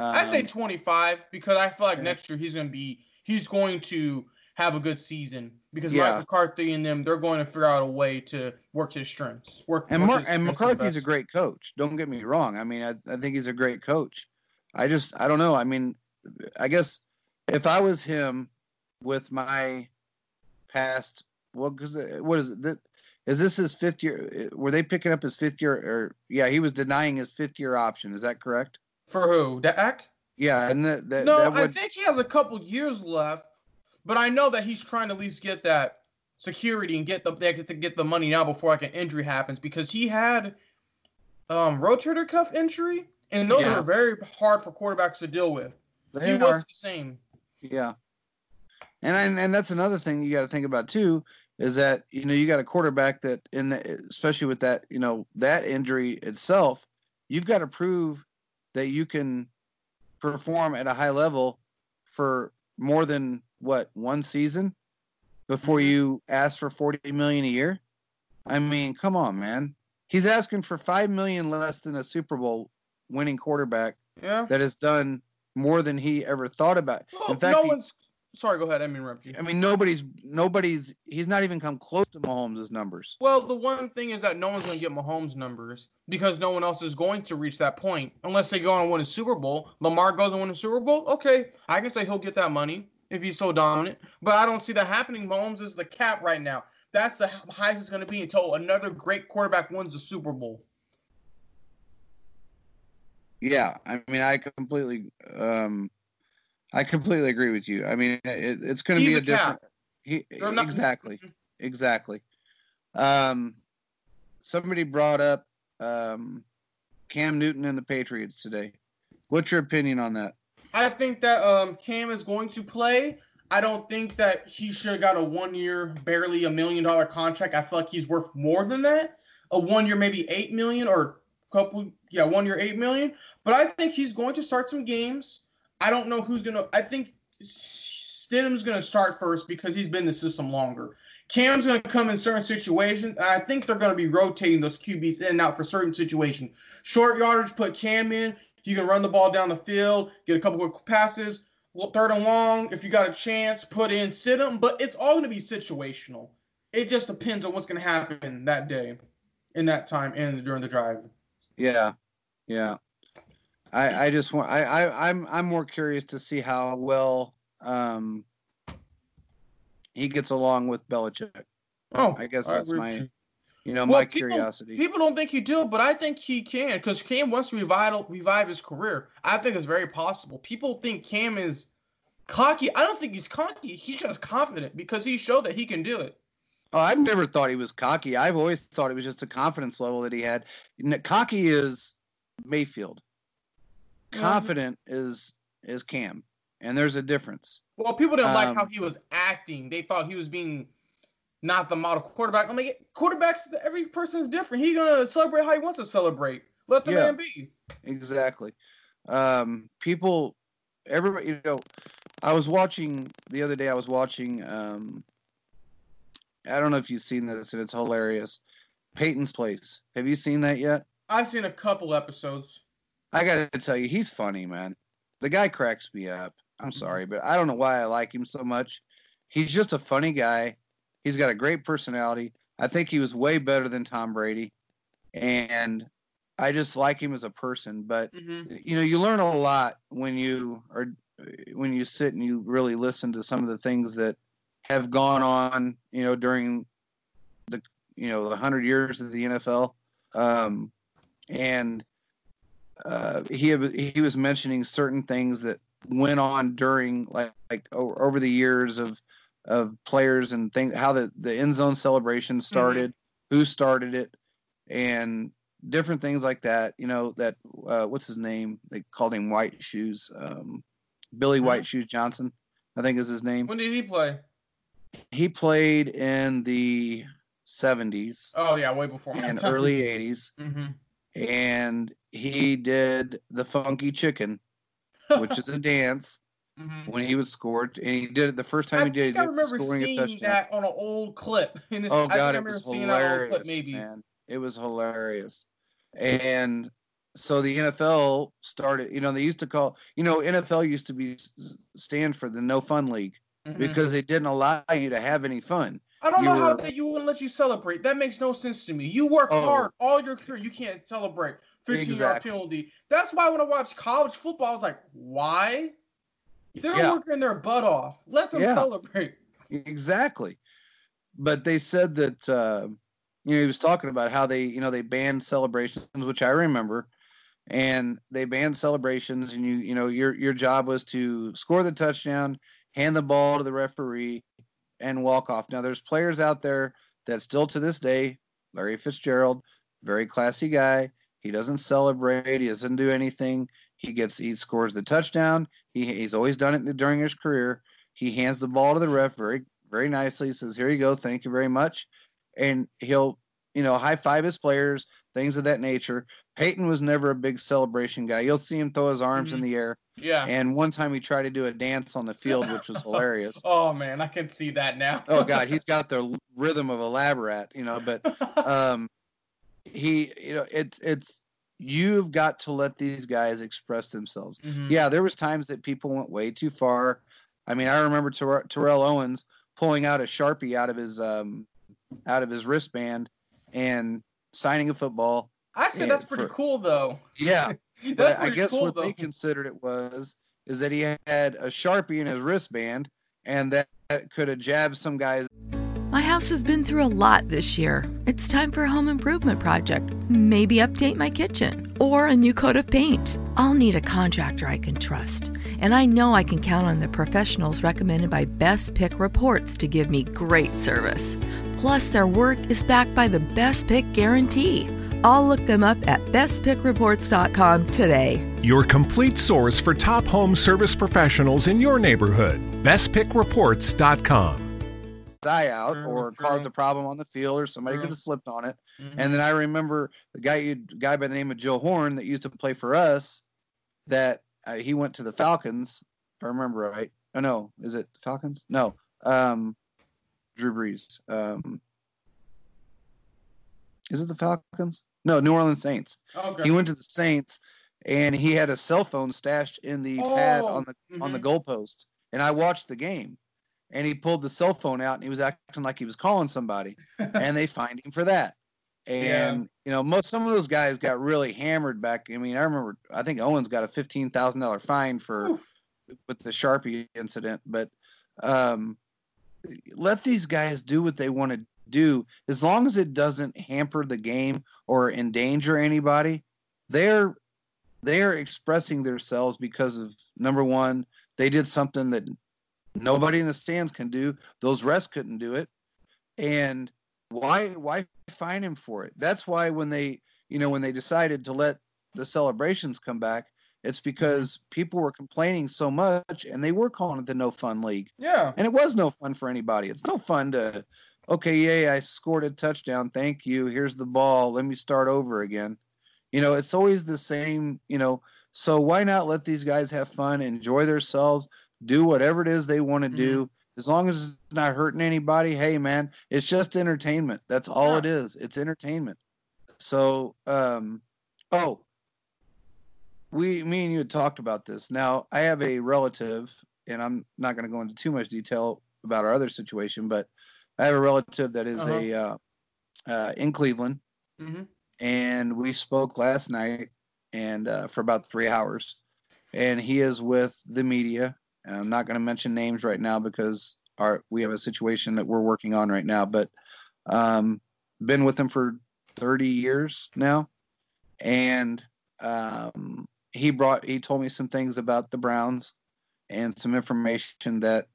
Um, I say 25 because I feel like yeah. next year he's going to be he's going to have a good season because Yeah. Mike McCarthy and them they're going to figure out a way to work his strengths. Work and work Mar- and McCarthy's a great coach. Don't get me wrong. I mean, I, I think he's a great coach. I just I don't know. I mean, I guess if I was him with my past, well, because what is it? Is this his fifth year? Were they picking up his fifth year? Or yeah, he was denying his fifth year option. Is that correct? For who Dak. Yeah, and that that, No, that I think he has a couple years left, but I know that he's trying to at least get that security and get the they get to get the money now before like an injury happens because he had um rotator cuff injury and those Yeah. are very hard for quarterbacks to deal with. they he are. wasn't the same. Yeah. And I, and that's another thing you got to think about too is that you know you got a quarterback that in the especially with that you know that injury itself you've got to prove that you can perform at a high level for more than what one season before Mhm. you ask for 40 million a year i mean come on man he's asking for 5 million less than a super bowl winning quarterback Yeah. that has done more than he ever thought about Well, in fact no he- one's sorry. Go ahead. I didn't interrupt you. I mean, nobody's nobody's he's not even come close to Mahomes' numbers. Well, the one thing is that no one's going to get Mahomes' numbers because no one else is going to reach that point unless they go on and win a Super Bowl. Lamar goes and win a Super Bowl. Okay, I can say he'll get that money if he's so dominant, but I don't see that happening. Mahomes is the cap right now. That's the highest it's going to be until another great quarterback wins the Super Bowl. Yeah, I mean, I completely, um, I completely agree with you. I mean, it, it's going to be a, a different. He, not- exactly, exactly. Um, somebody brought up um, Cam Newton and the Patriots today. What's your opinion on that? I think that um, Cam is going to play. I don't think that he should have got a one year, barely a million dollar contract. I feel like he's worth more than that. A one year, maybe eight million or a couple, yeah, one year, eight million. But I think he's going to start some games. I don't know who's to, I think Stidham's to start first because he's been in the system longer. Cam's going to come in certain situations, and I think they're going to be rotating those QBs in and out for certain situations. Short yardage, put Cam in. You can run the ball down the field, get a couple quick passes. Third and long, if you got a chance, put in Stidham. But it's all going to be situational. It just depends on what's going to happen that day, in that time, and during the drive. Yeah, yeah. I I just want I, I I'm I'm more curious to see how well um he gets along with Belichick. Oh, I guess that's agree my you. you know Well, my people- curiosity. People don't think he do, but I think he can because Cam wants to revive revive his career. I think it's very possible. People think Cam is cocky. I don't think he's cocky. He's just confident because he showed that he can do it. Oh, I've never thought he was cocky. I've always thought it was just a confidence level that he had. Cocky is Mayfield. Yeah. Confident is is Cam, and there's a difference. Well, people didn't like how Um, he was acting. They thought he was being not the model quarterback. I mean, quarterbacks. Every person's different. He's gonna celebrate how he wants to celebrate. Let the Yeah. man be. Exactly. Um, people, everybody, you know, I was watching the other day. I was watching. Um, I don't know if you've seen this, and it's hilarious. Peyton's Place. Have you seen that yet? I've seen a couple episodes. I got to tell you, he's funny, man. The guy cracks me up. I'm sorry, but I don't know why I like him so much. He's just a funny guy. He's got a great personality. I think he was way better than Tom Brady, and I just like him as a person. But hmm you know, you learn a lot when you are when you sit and you really listen to some of the things that have gone on. You know, during the you know the hundred years of the NFL, um, and uh, he he was mentioning certain things that went on during like like over the years of of players and things how the the end zone celebration started who started it and different things like that you know that uh, what's his name? They called him white shoes um, billy Mhm. white shoes johnson i think is his name. When did he play? he played in the 70s Oh yeah, way before and early 80s hmm and he did the funky chicken which is a dance hmm when he was scored, and he did it the first time I he did. He I it remember scoring a seeing touchdown. that on an old clip. In this, Oh I I god, it remember was seeing that on an old hilarious, clip, maybe. man. It was hilarious, and so the NFL started. You know, they used to call. You know, NFL used to be stand for the no fun league Mhm. because they didn't allow you to have any fun. I don't you know how were- that you wouldn't let you celebrate. That makes no sense to me. You work Oh. hard all your career. You can't celebrate. 15 yard Exactly. penalty. That's why when I watch college football, I was like, why? They're Yeah. working their butt off. Let them Yeah. celebrate. Exactly. But they said that uh, you know he was talking about how they you know they banned celebrations, which I remember, and they banned celebrations, and you you know your your job was to score the touchdown, hand the ball to the referee, and walk off. Now there's players out there that still to this day, Larry Fitzgerald, very classy guy. He doesn't celebrate. He doesn't do anything. He gets he scores the touchdown. He he's always done it during his career. He hands the ball to the ref very very nicely. He says, "Here you go. Thank you very much," and he'll you know high five his players, things of that nature. Peyton was never a big celebration guy. You'll see him throw his arms in Mhm. the air. Yeah. And one time he tried to do a dance on the field, which was hilarious. Oh man, I can see that now. Oh God, he's got the rhythm of a lab rat, you know. But um, he, you know, it's it's you've got to let these guys express themselves. Mhm. Yeah, there was times that people went way too far. I mean, I remember Ter- Terrell Owens pulling out a sharpie out of his um out of his wristband and signing a football. I said that's pretty for- cool though. Yeah, but I guess cool, what though. they considered it was is that he had a sharpie in his wristband and that, that could have jabbed some guys My house has been through a lot this year. It's time for a home improvement project. Maybe update my kitchen or a new coat of paint. I'll need a contractor I can trust. And I know I can count on the professionals recommended by Best Pick Reports to give me great service. Plus, their work is backed by the Best Pick guarantee. I'll look them up at bestpickreports.com today. Your complete source for top home service professionals in your neighborhood. BestPickReports.com. Die out or true. caused a problem on the field, or somebody True. could have slipped on it. Mhm. And then I remember the guy, you guy by the name of Joe Horn that used to play for us. That uh, he went to the Falcons, if I remember right. Oh no, is it Falcons? No, um, Drew Brees. Um, is it the Falcons? No, New Orleans Saints. Okay. He went to the Saints, and he had a cell phone stashed in the pad Oh, on the on the mhm. goalpost. And I watched the game, and he pulled the cell phone out, and he was acting like he was calling somebody, and they fined him for that. Yeah. And you know, most some of those guys got really hammered back. I mean, I remember I think Owens got a fifteen thousand dollar fine for Oof. with the Sharpie incident, but um, let these guys do what they want to do as long as it doesn't hamper the game or endanger anybody. They're they're expressing themselves because of number one, they did something that nobody in the stands can do. Those refs couldn't do it, and why why fine him for it? That's why when they you know when they decided to let the celebrations come back, it's because people were complaining so much, and they were calling it the no fun league, Yeah. and it was no fun for anybody. It's no fun to okay, yay, I scored a touchdown, thank you. Here's the ball. Let me start over again. You know, it's always the same. You know, so why not let these guys have fun, enjoy themselves, do whatever it is they want to do as long as it's not hurting anybody hey man it's just entertainment that's all it is it's entertainment so um oh we me and you had talked about this. Now i have a relative and i'm not going to go into too much detail about our other situation but i have a relative that is Uh-huh. a uh, uh, in cleveland. Hmm and we spoke last night and uh, for about three hours. And he is with the media. And i'm not going to mention names right now because our we have a situation that we're working on right now but um, been with him for 30 years now. And um, he brought he told me some things about the browns and some information that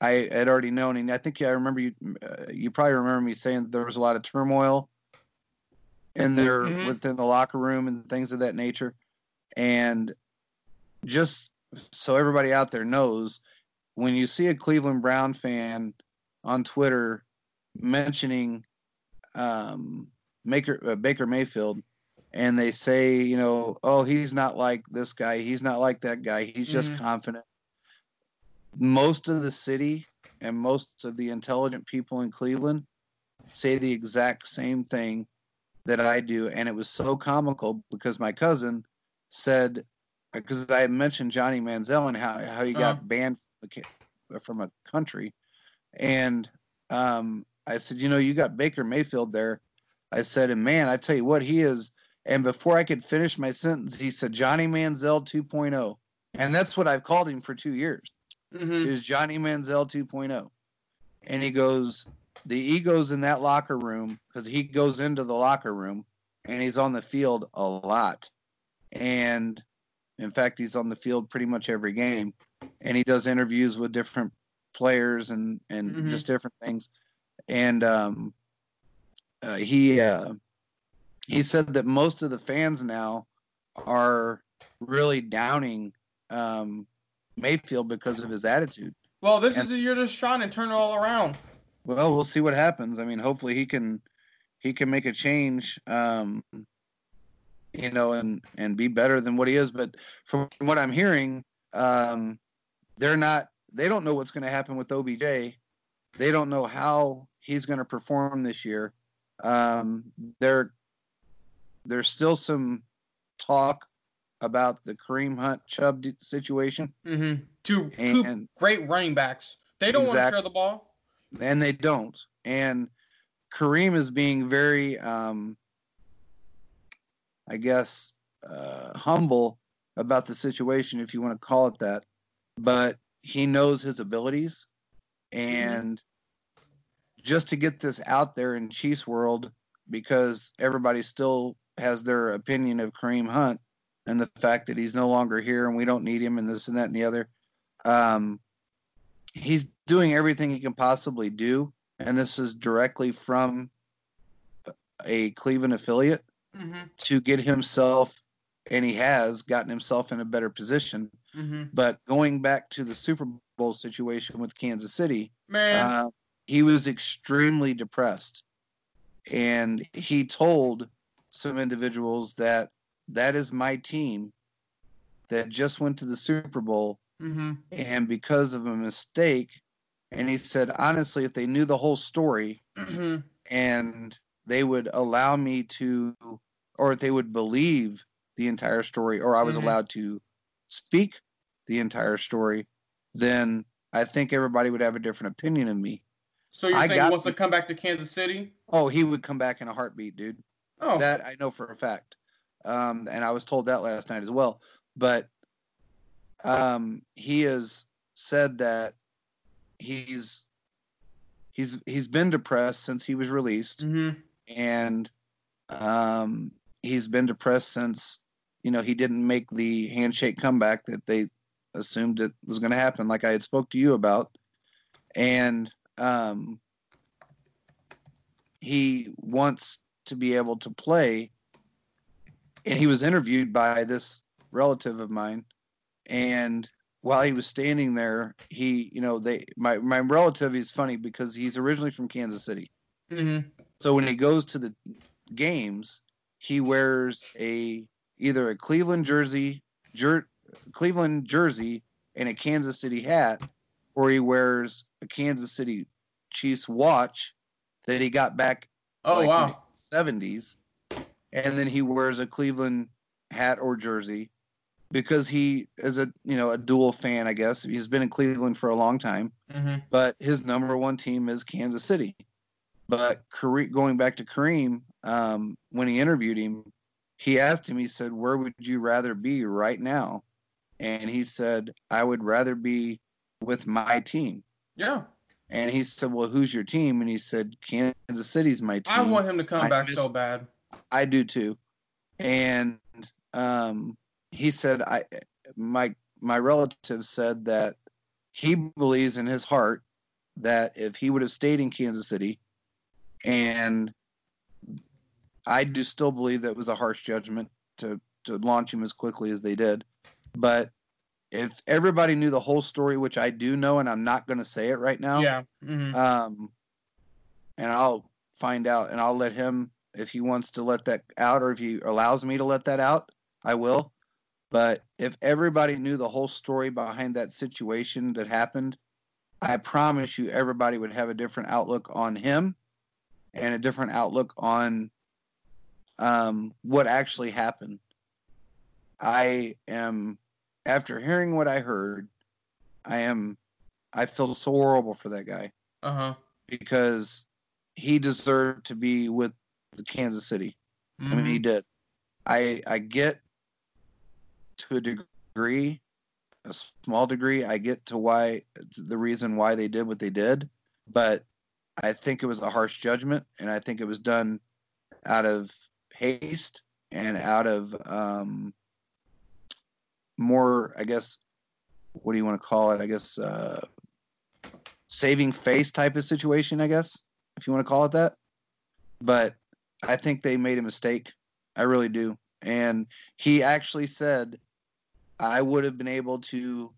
i had already known and i think i remember you uh, you probably remember me saying there was a lot of turmoil in there Mhm. within the locker room and things of that nature. And just so everybody out there knows, when you see a Cleveland Brown fan on Twitter mentioning um, Maker, uh, Baker Mayfield, and they say, you know, oh, he's not like this guy, he's not like that guy, he's just Mhm. confident. Most of the city and most of the intelligent people in Cleveland say the exact same thing that I do, and it was so comical because my cousin said because I had mentioned Johnny Manziel and how how he got Uh-huh. banned from, the, from a country, and um, I said, you know, you got Baker Mayfield there. I said, and man, I tell you what, he is. And before I could finish my sentence, he said Johnny Manziel 2.0, and that's what I've called him for two years hmm is Johnny Manziel 2.0. And he goes, the egos in that locker room, because he goes into the locker room and he's on the field a lot. And in fact, he's on the field pretty much every game. And he does interviews with different players and, and Mhm. just different things. And um, uh, he uh, he said that most of the fans now are really downing um, Mayfield because of his attitude. Well, this And- is a year to shine and turn it all around. Well, we'll see what happens. I mean, hopefully he can he can make a change, um, you know, and and be better than what he is. But from what I'm hearing, um, they're not. They don't know what's going to happen with OBJ. They don't know how he's going to perform this year. Um, there, there's still some talk about the Kareem Hunt Chubb situation, hmm Two two and great running backs. They don't want to share the ball. and they don't. And Kareem is being very, um, I guess, uh, humble about the situation, if you want to call it that. But he knows his abilities, and just to get this out there in Chiefs world, because everybody still has their opinion of Kareem Hunt and the fact that he's no longer here and we don't need him and this and that and the other. Um, he's doing everything he can possibly do, and this is directly from a Cleveland affiliate. Mm-hmm. to get himself, and he has gotten himself in a better position. Mm-hmm. But going back to the Super Bowl situation with Kansas City, Man, uh, he was extremely depressed. And he told some individuals that that is my team that just went to the Super Bowl. mm-hmm. And because of a mistake, and he said, honestly, if they knew the whole story Mm-hmm. and they would allow me to, or if they would believe the entire story, or I was Mhm. allowed to speak the entire story, then I think everybody would have a different opinion of me. So you're I saying he wants to come back to Kansas City? Oh, he would come back in a heartbeat, dude. Oh, That I know for a fact. Um, and I was told that last night as well. But um, he has said that he's he's he's been depressed since he was released, hmm and um, he's been depressed since you know he didn't make the handshake comeback that they assumed it was going to happen, like I had spoke to you about, and um, he wants to be able to play. And he was interviewed by this relative of mine, and while he was standing there, he, you know, they my my relative is funny because he's originally from Kansas City. hmm So when he goes to the games, he wears a either a Cleveland jersey, jer- Cleveland jersey, and a Kansas City hat, or he wears a Kansas City Chiefs watch that he got back Oh like, wow. seventies, and then he wears a Cleveland hat or jersey because he is a you know a dual fan. I guess he's been in Cleveland for a long time hmm but his number one team is Kansas City. But Kareem, going back to Kareem, um, when he interviewed him, he asked him, he said, Where would you rather be right now? And he said, I would rather be with my team. Yeah. And he said, Well, who's your team? And he said, Kansas City's my team. I want him to come I back miss- so bad. I do too. And um, he said, I my my relative said that he believes in his heart that if he would have stayed in Kansas City, and I do still believe that was a harsh judgment to to launch him as quickly as they did, but if everybody knew the whole story, which I do know, and I'm not going to say it right now, Yeah. hmm um, and I'll find out, and I'll let him if he wants to let that out, or if he allows me to let that out, I will. But if everybody knew the whole story behind that situation that happened, I promise you, everybody would have a different outlook on him, and a different outlook on um, what actually happened. I am, after hearing what I heard, I am, I feel so horrible for that guy Uh huh. because he deserved to be with the Kansas City. I mean, he did. I I get to a degree, a small degree. I get to why the reason why they did what they did, but I think it was a harsh judgment, and I think it was done out of haste and out of um, more, I guess, what do you want to call it? I guess uh, saving face type of situation. I guess if you want to call it that. But I think they made a mistake. I really do. And he actually said, I would have been able to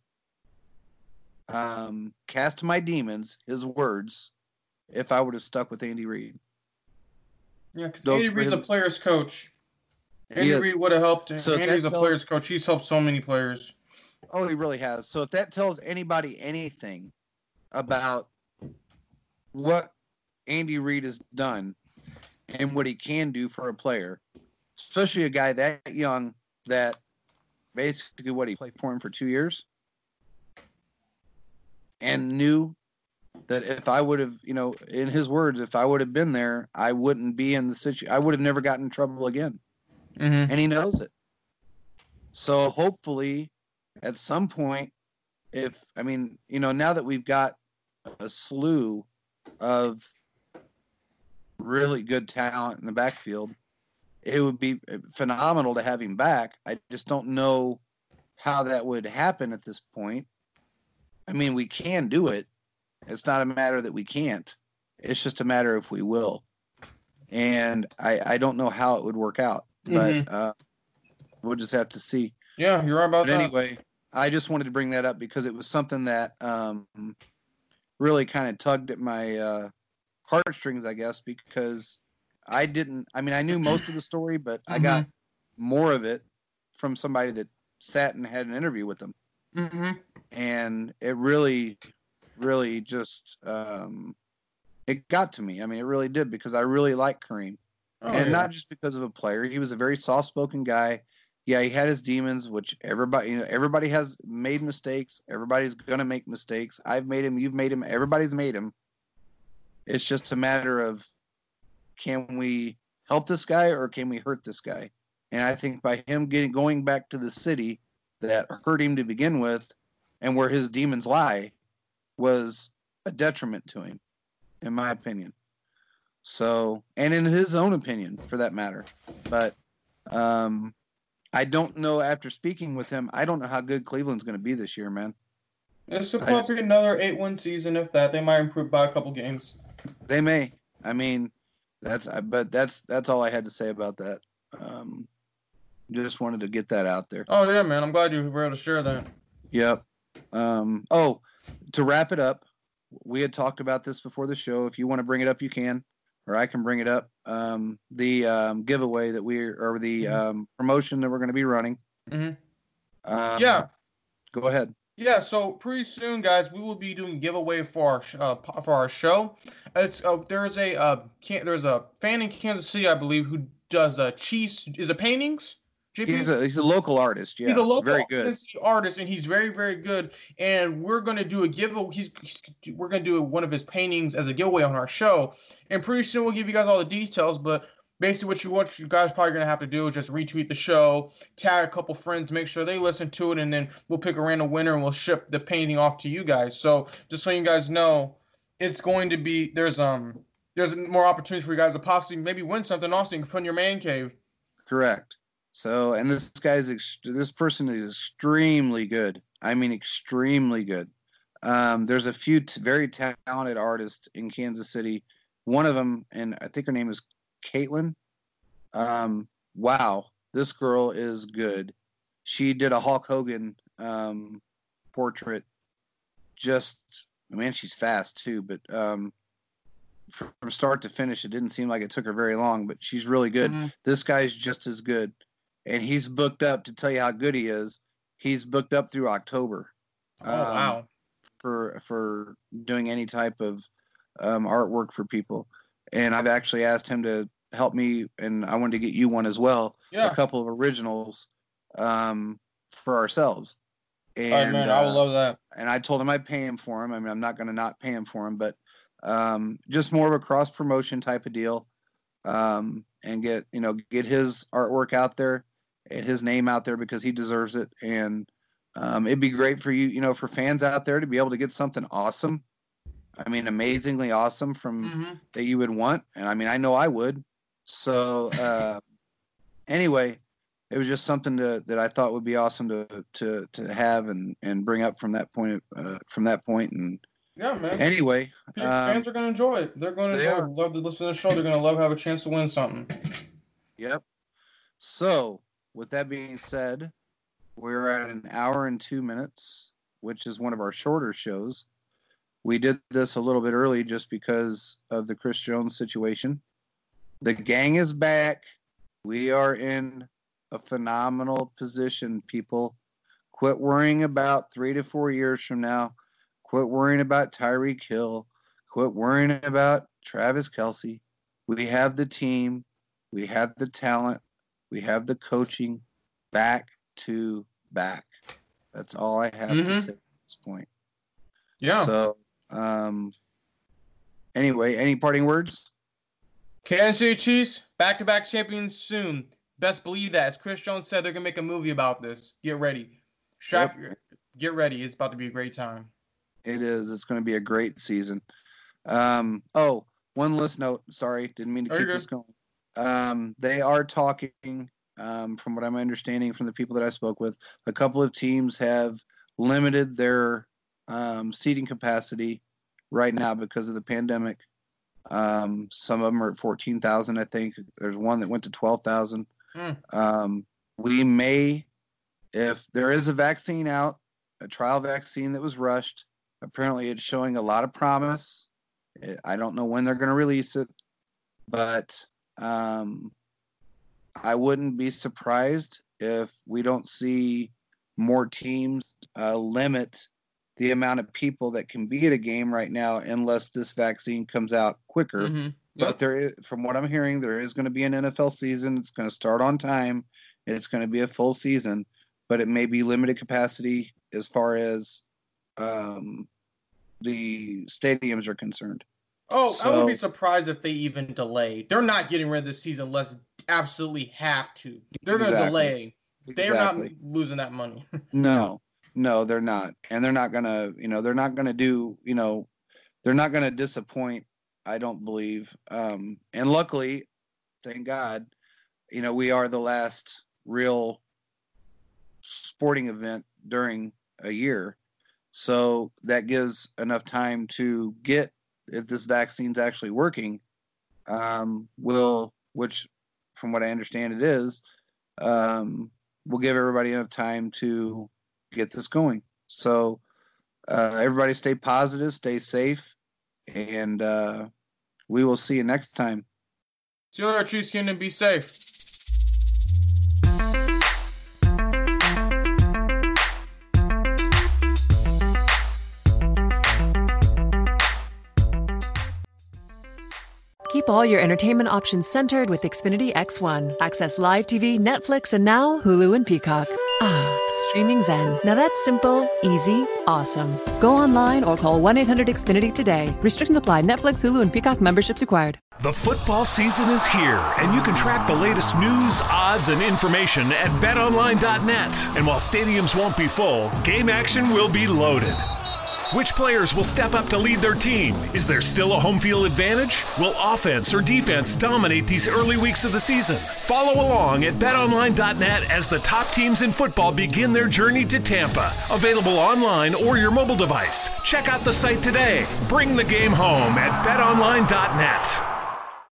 um, cast my demons, his words, if I would have stuck with Andy Reid. Yeah, because Andy Reid's a player's coach. Andy. Reid would have helped. So Andy's a tells- player's coach. He's helped so many players. Oh, he really has. So if that tells anybody anything about what Andy Reid has done and what he can do for a player, especially a guy that young that basically what he played for him for two years and knew that if I would have, you know, in his words, if I would have been there, I wouldn't be in the situation. I would have never gotten in trouble again Mm-hmm. and he knows it. So hopefully, at some point, if I mean, you know, now that we've got a slew of really good talent in the backfield, it would be phenomenal to have him back. I just don't know how that would happen at this point. I mean, we can do it. It's not a matter that we can't. It's just a matter if we will. and I I don't know how it would work out, but uh, we'll just have to see. Yeah, you're right about But that. anyway, I just wanted to bring that up because it was something that um, really kind of tugged at my uh, heartstrings, I guess, because I didn't. I mean, I knew most of the story, but I got more of it from somebody that sat and had an interview with them, Mm-hmm. and it really, really just um, it got to me. I mean, it really did because I really like Kareem Oh, and yeah. not just because of a player. He was a very soft-spoken guy. Yeah, he had his demons, which everybody, you know, everybody has made mistakes. Everybody's gonna make mistakes. I've made him. You've made him. Everybody's made him. It's just a matter of can we help this guy or can we hurt this guy? And I think by him getting going back to the city that hurt him to begin with, and where his demons lie, was a detriment to him, in my opinion. So, and in his own opinion, for that matter. But um, I don't know. After speaking with him, I don't know how good Cleveland's going to be this year, man. It's supposed just- to be another eight-win season. If that, they might improve by a couple games. They may. I mean, that's. But that's that's all I had to say about that. Um, just wanted to get that out there. Oh yeah, man. I'm glad you were able to share that. Yep. Um, oh, to wrap it up, we had talked about this before the show. If you want to bring it up, you can, or I can bring it up. Um, the um, giveaway that we or the um, promotion that we're going to be running. Mhm. Um, Yeah. Go ahead. Yeah, so pretty soon, guys, we will be doing giveaway for our uh, for our show. It's uh, there's a uh, can- there's a fan in Kansas City, I believe, who does uh, cheese is it paintings. He's a he's a local artist. Yeah, he's a local very good. Artist, and he's very very good. And we're gonna do a giveaway. He's, he's we're gonna do one of his paintings as a giveaway on our show. And pretty soon we'll give you guys all the details. But basically, what you what you guys probably gonna have to do is just retweet the show, tag a couple friends, make sure they listen to it, and then we'll pick a random winner and we'll ship the painting off to you guys. So just so you guys know, it's going to be there's um there's more opportunities for you guys to possibly maybe win something. Also, you can put in your man cave. Correct. So, and this guy's ex- this person is extremely good. I mean, extremely good. Um, there's a few t- very talented artists in Kansas City. One of them, and I think her name is Caitlin. Um, wow, this girl is good. She did a Hulk Hogan um, portrait. Just man, she's fast too. But um, from start to finish, it didn't seem like it took her very long. But she's really good Mhm. this guy's just as good and he's booked up to tell you how good he is he's booked up through october Oh um, wow. for for doing any type of um, artwork for people and i've actually asked him to help me and i wanted to get you one as well Yeah. a couple of originals um, for ourselves and right, man. I would uh, love that. and I told him I'd pay him for him. I mean, I'm not going to not pay him for him, but um, just more of a cross promotion type of deal, um, and get you know get his artwork out there and his name out there because he deserves it. And um, it'd be great for you, you know, for fans out there to be able to get something awesome. I mean, amazingly awesome from hmm that you would want, and I mean, I know I would. So uh, anyway, it was just something to, that I thought would be awesome to to to have and and bring up from that point uh, from that point. And Yeah, man. anyway, um, Fans are gonna enjoy it. They're gonna they it. love to listen to the show. They're gonna love to have a chance to win something. Yep. So, with that being said, we're at an hour and two minutes, which is one of our shorter shows. We did this a little bit early just because of the Chris Jones situation. The gang is back. We are in a phenomenal position, people. Quit worrying about three to four years from now. Quit worrying about Tyreek Hill. Quit worrying about Travis Kelce. We have the team. We have the talent. We have the coaching back to back. That's all I have to Mhm. say at this point. Yeah. So, um, anyway, any parting words? Kansas City Chiefs, back-to-back champions soon. Best believe that. As Chris Jones said, they're gonna make a movie about this. Get ready. Strap. Get ready. It's about to be a great time. It is. It's going to be a great season. Um, oh, one last note. Sorry, didn't mean to Oh, keep this going. Um, they are talking, um, from what I'm understanding from the people that I spoke with, a couple of teams have limited their um, seating capacity right now because of the pandemic. Um, some of them are at 14,000, I think. There's one that went to 12,000. Hmm. Um, we may, if there is a vaccine out, a trial vaccine that was rushed, apparently it's showing a lot of promise. I don't know when they're going to release it, but um, I wouldn't be surprised if we don't see more teams uh, limit the amount of people that can be at a game right now unless this vaccine comes out quicker. Mhm. But Yep. there, is, from what I'm hearing, there is going to be an NFL season. It's going to start on time. It's going to be a full season, but it may be limited capacity as far as um, the stadiums are concerned. Oh, I would be surprised if they even delay. They're not getting rid of this season unless absolutely have to. They're going to Exactly. delay. They're Exactly. not losing that money. No, no, they're not, and they're not gonna. You know, they're not gonna do. You know, they're not gonna disappoint. I don't believe. Um, and luckily, thank God, you know, we are the last real sporting event during a year, so that gives enough time to get if this vaccine's actually working. Um, will which, from what I understand, it is. Um, will give everybody enough time to get this going. So uh, everybody stay positive, stay safe, and uh, we will see you next time. See you later, Chiefs Kingdom. Be safe. Keep all your entertainment options centered with Xfinity X1. Access live TV, Netflix, and now Hulu and Peacock. Ah, streaming Zen. Now that's simple, easy, awesome. Go online or call 1 800 Xfinity today. Restrictions apply. Netflix, Hulu, and Peacock memberships required. The football season is here, and you can track the latest news, odds, and information at betonline.net. And while stadiums won't be full, game action will be loaded. Which players will step up to lead their team? Is there still a home field advantage? Will offense or defense dominate these early weeks of the season? Follow along at betonline.net as the top teams in football begin their journey to Tampa. Available online or your mobile device. Check out the site today. Bring the game home at betonline.net.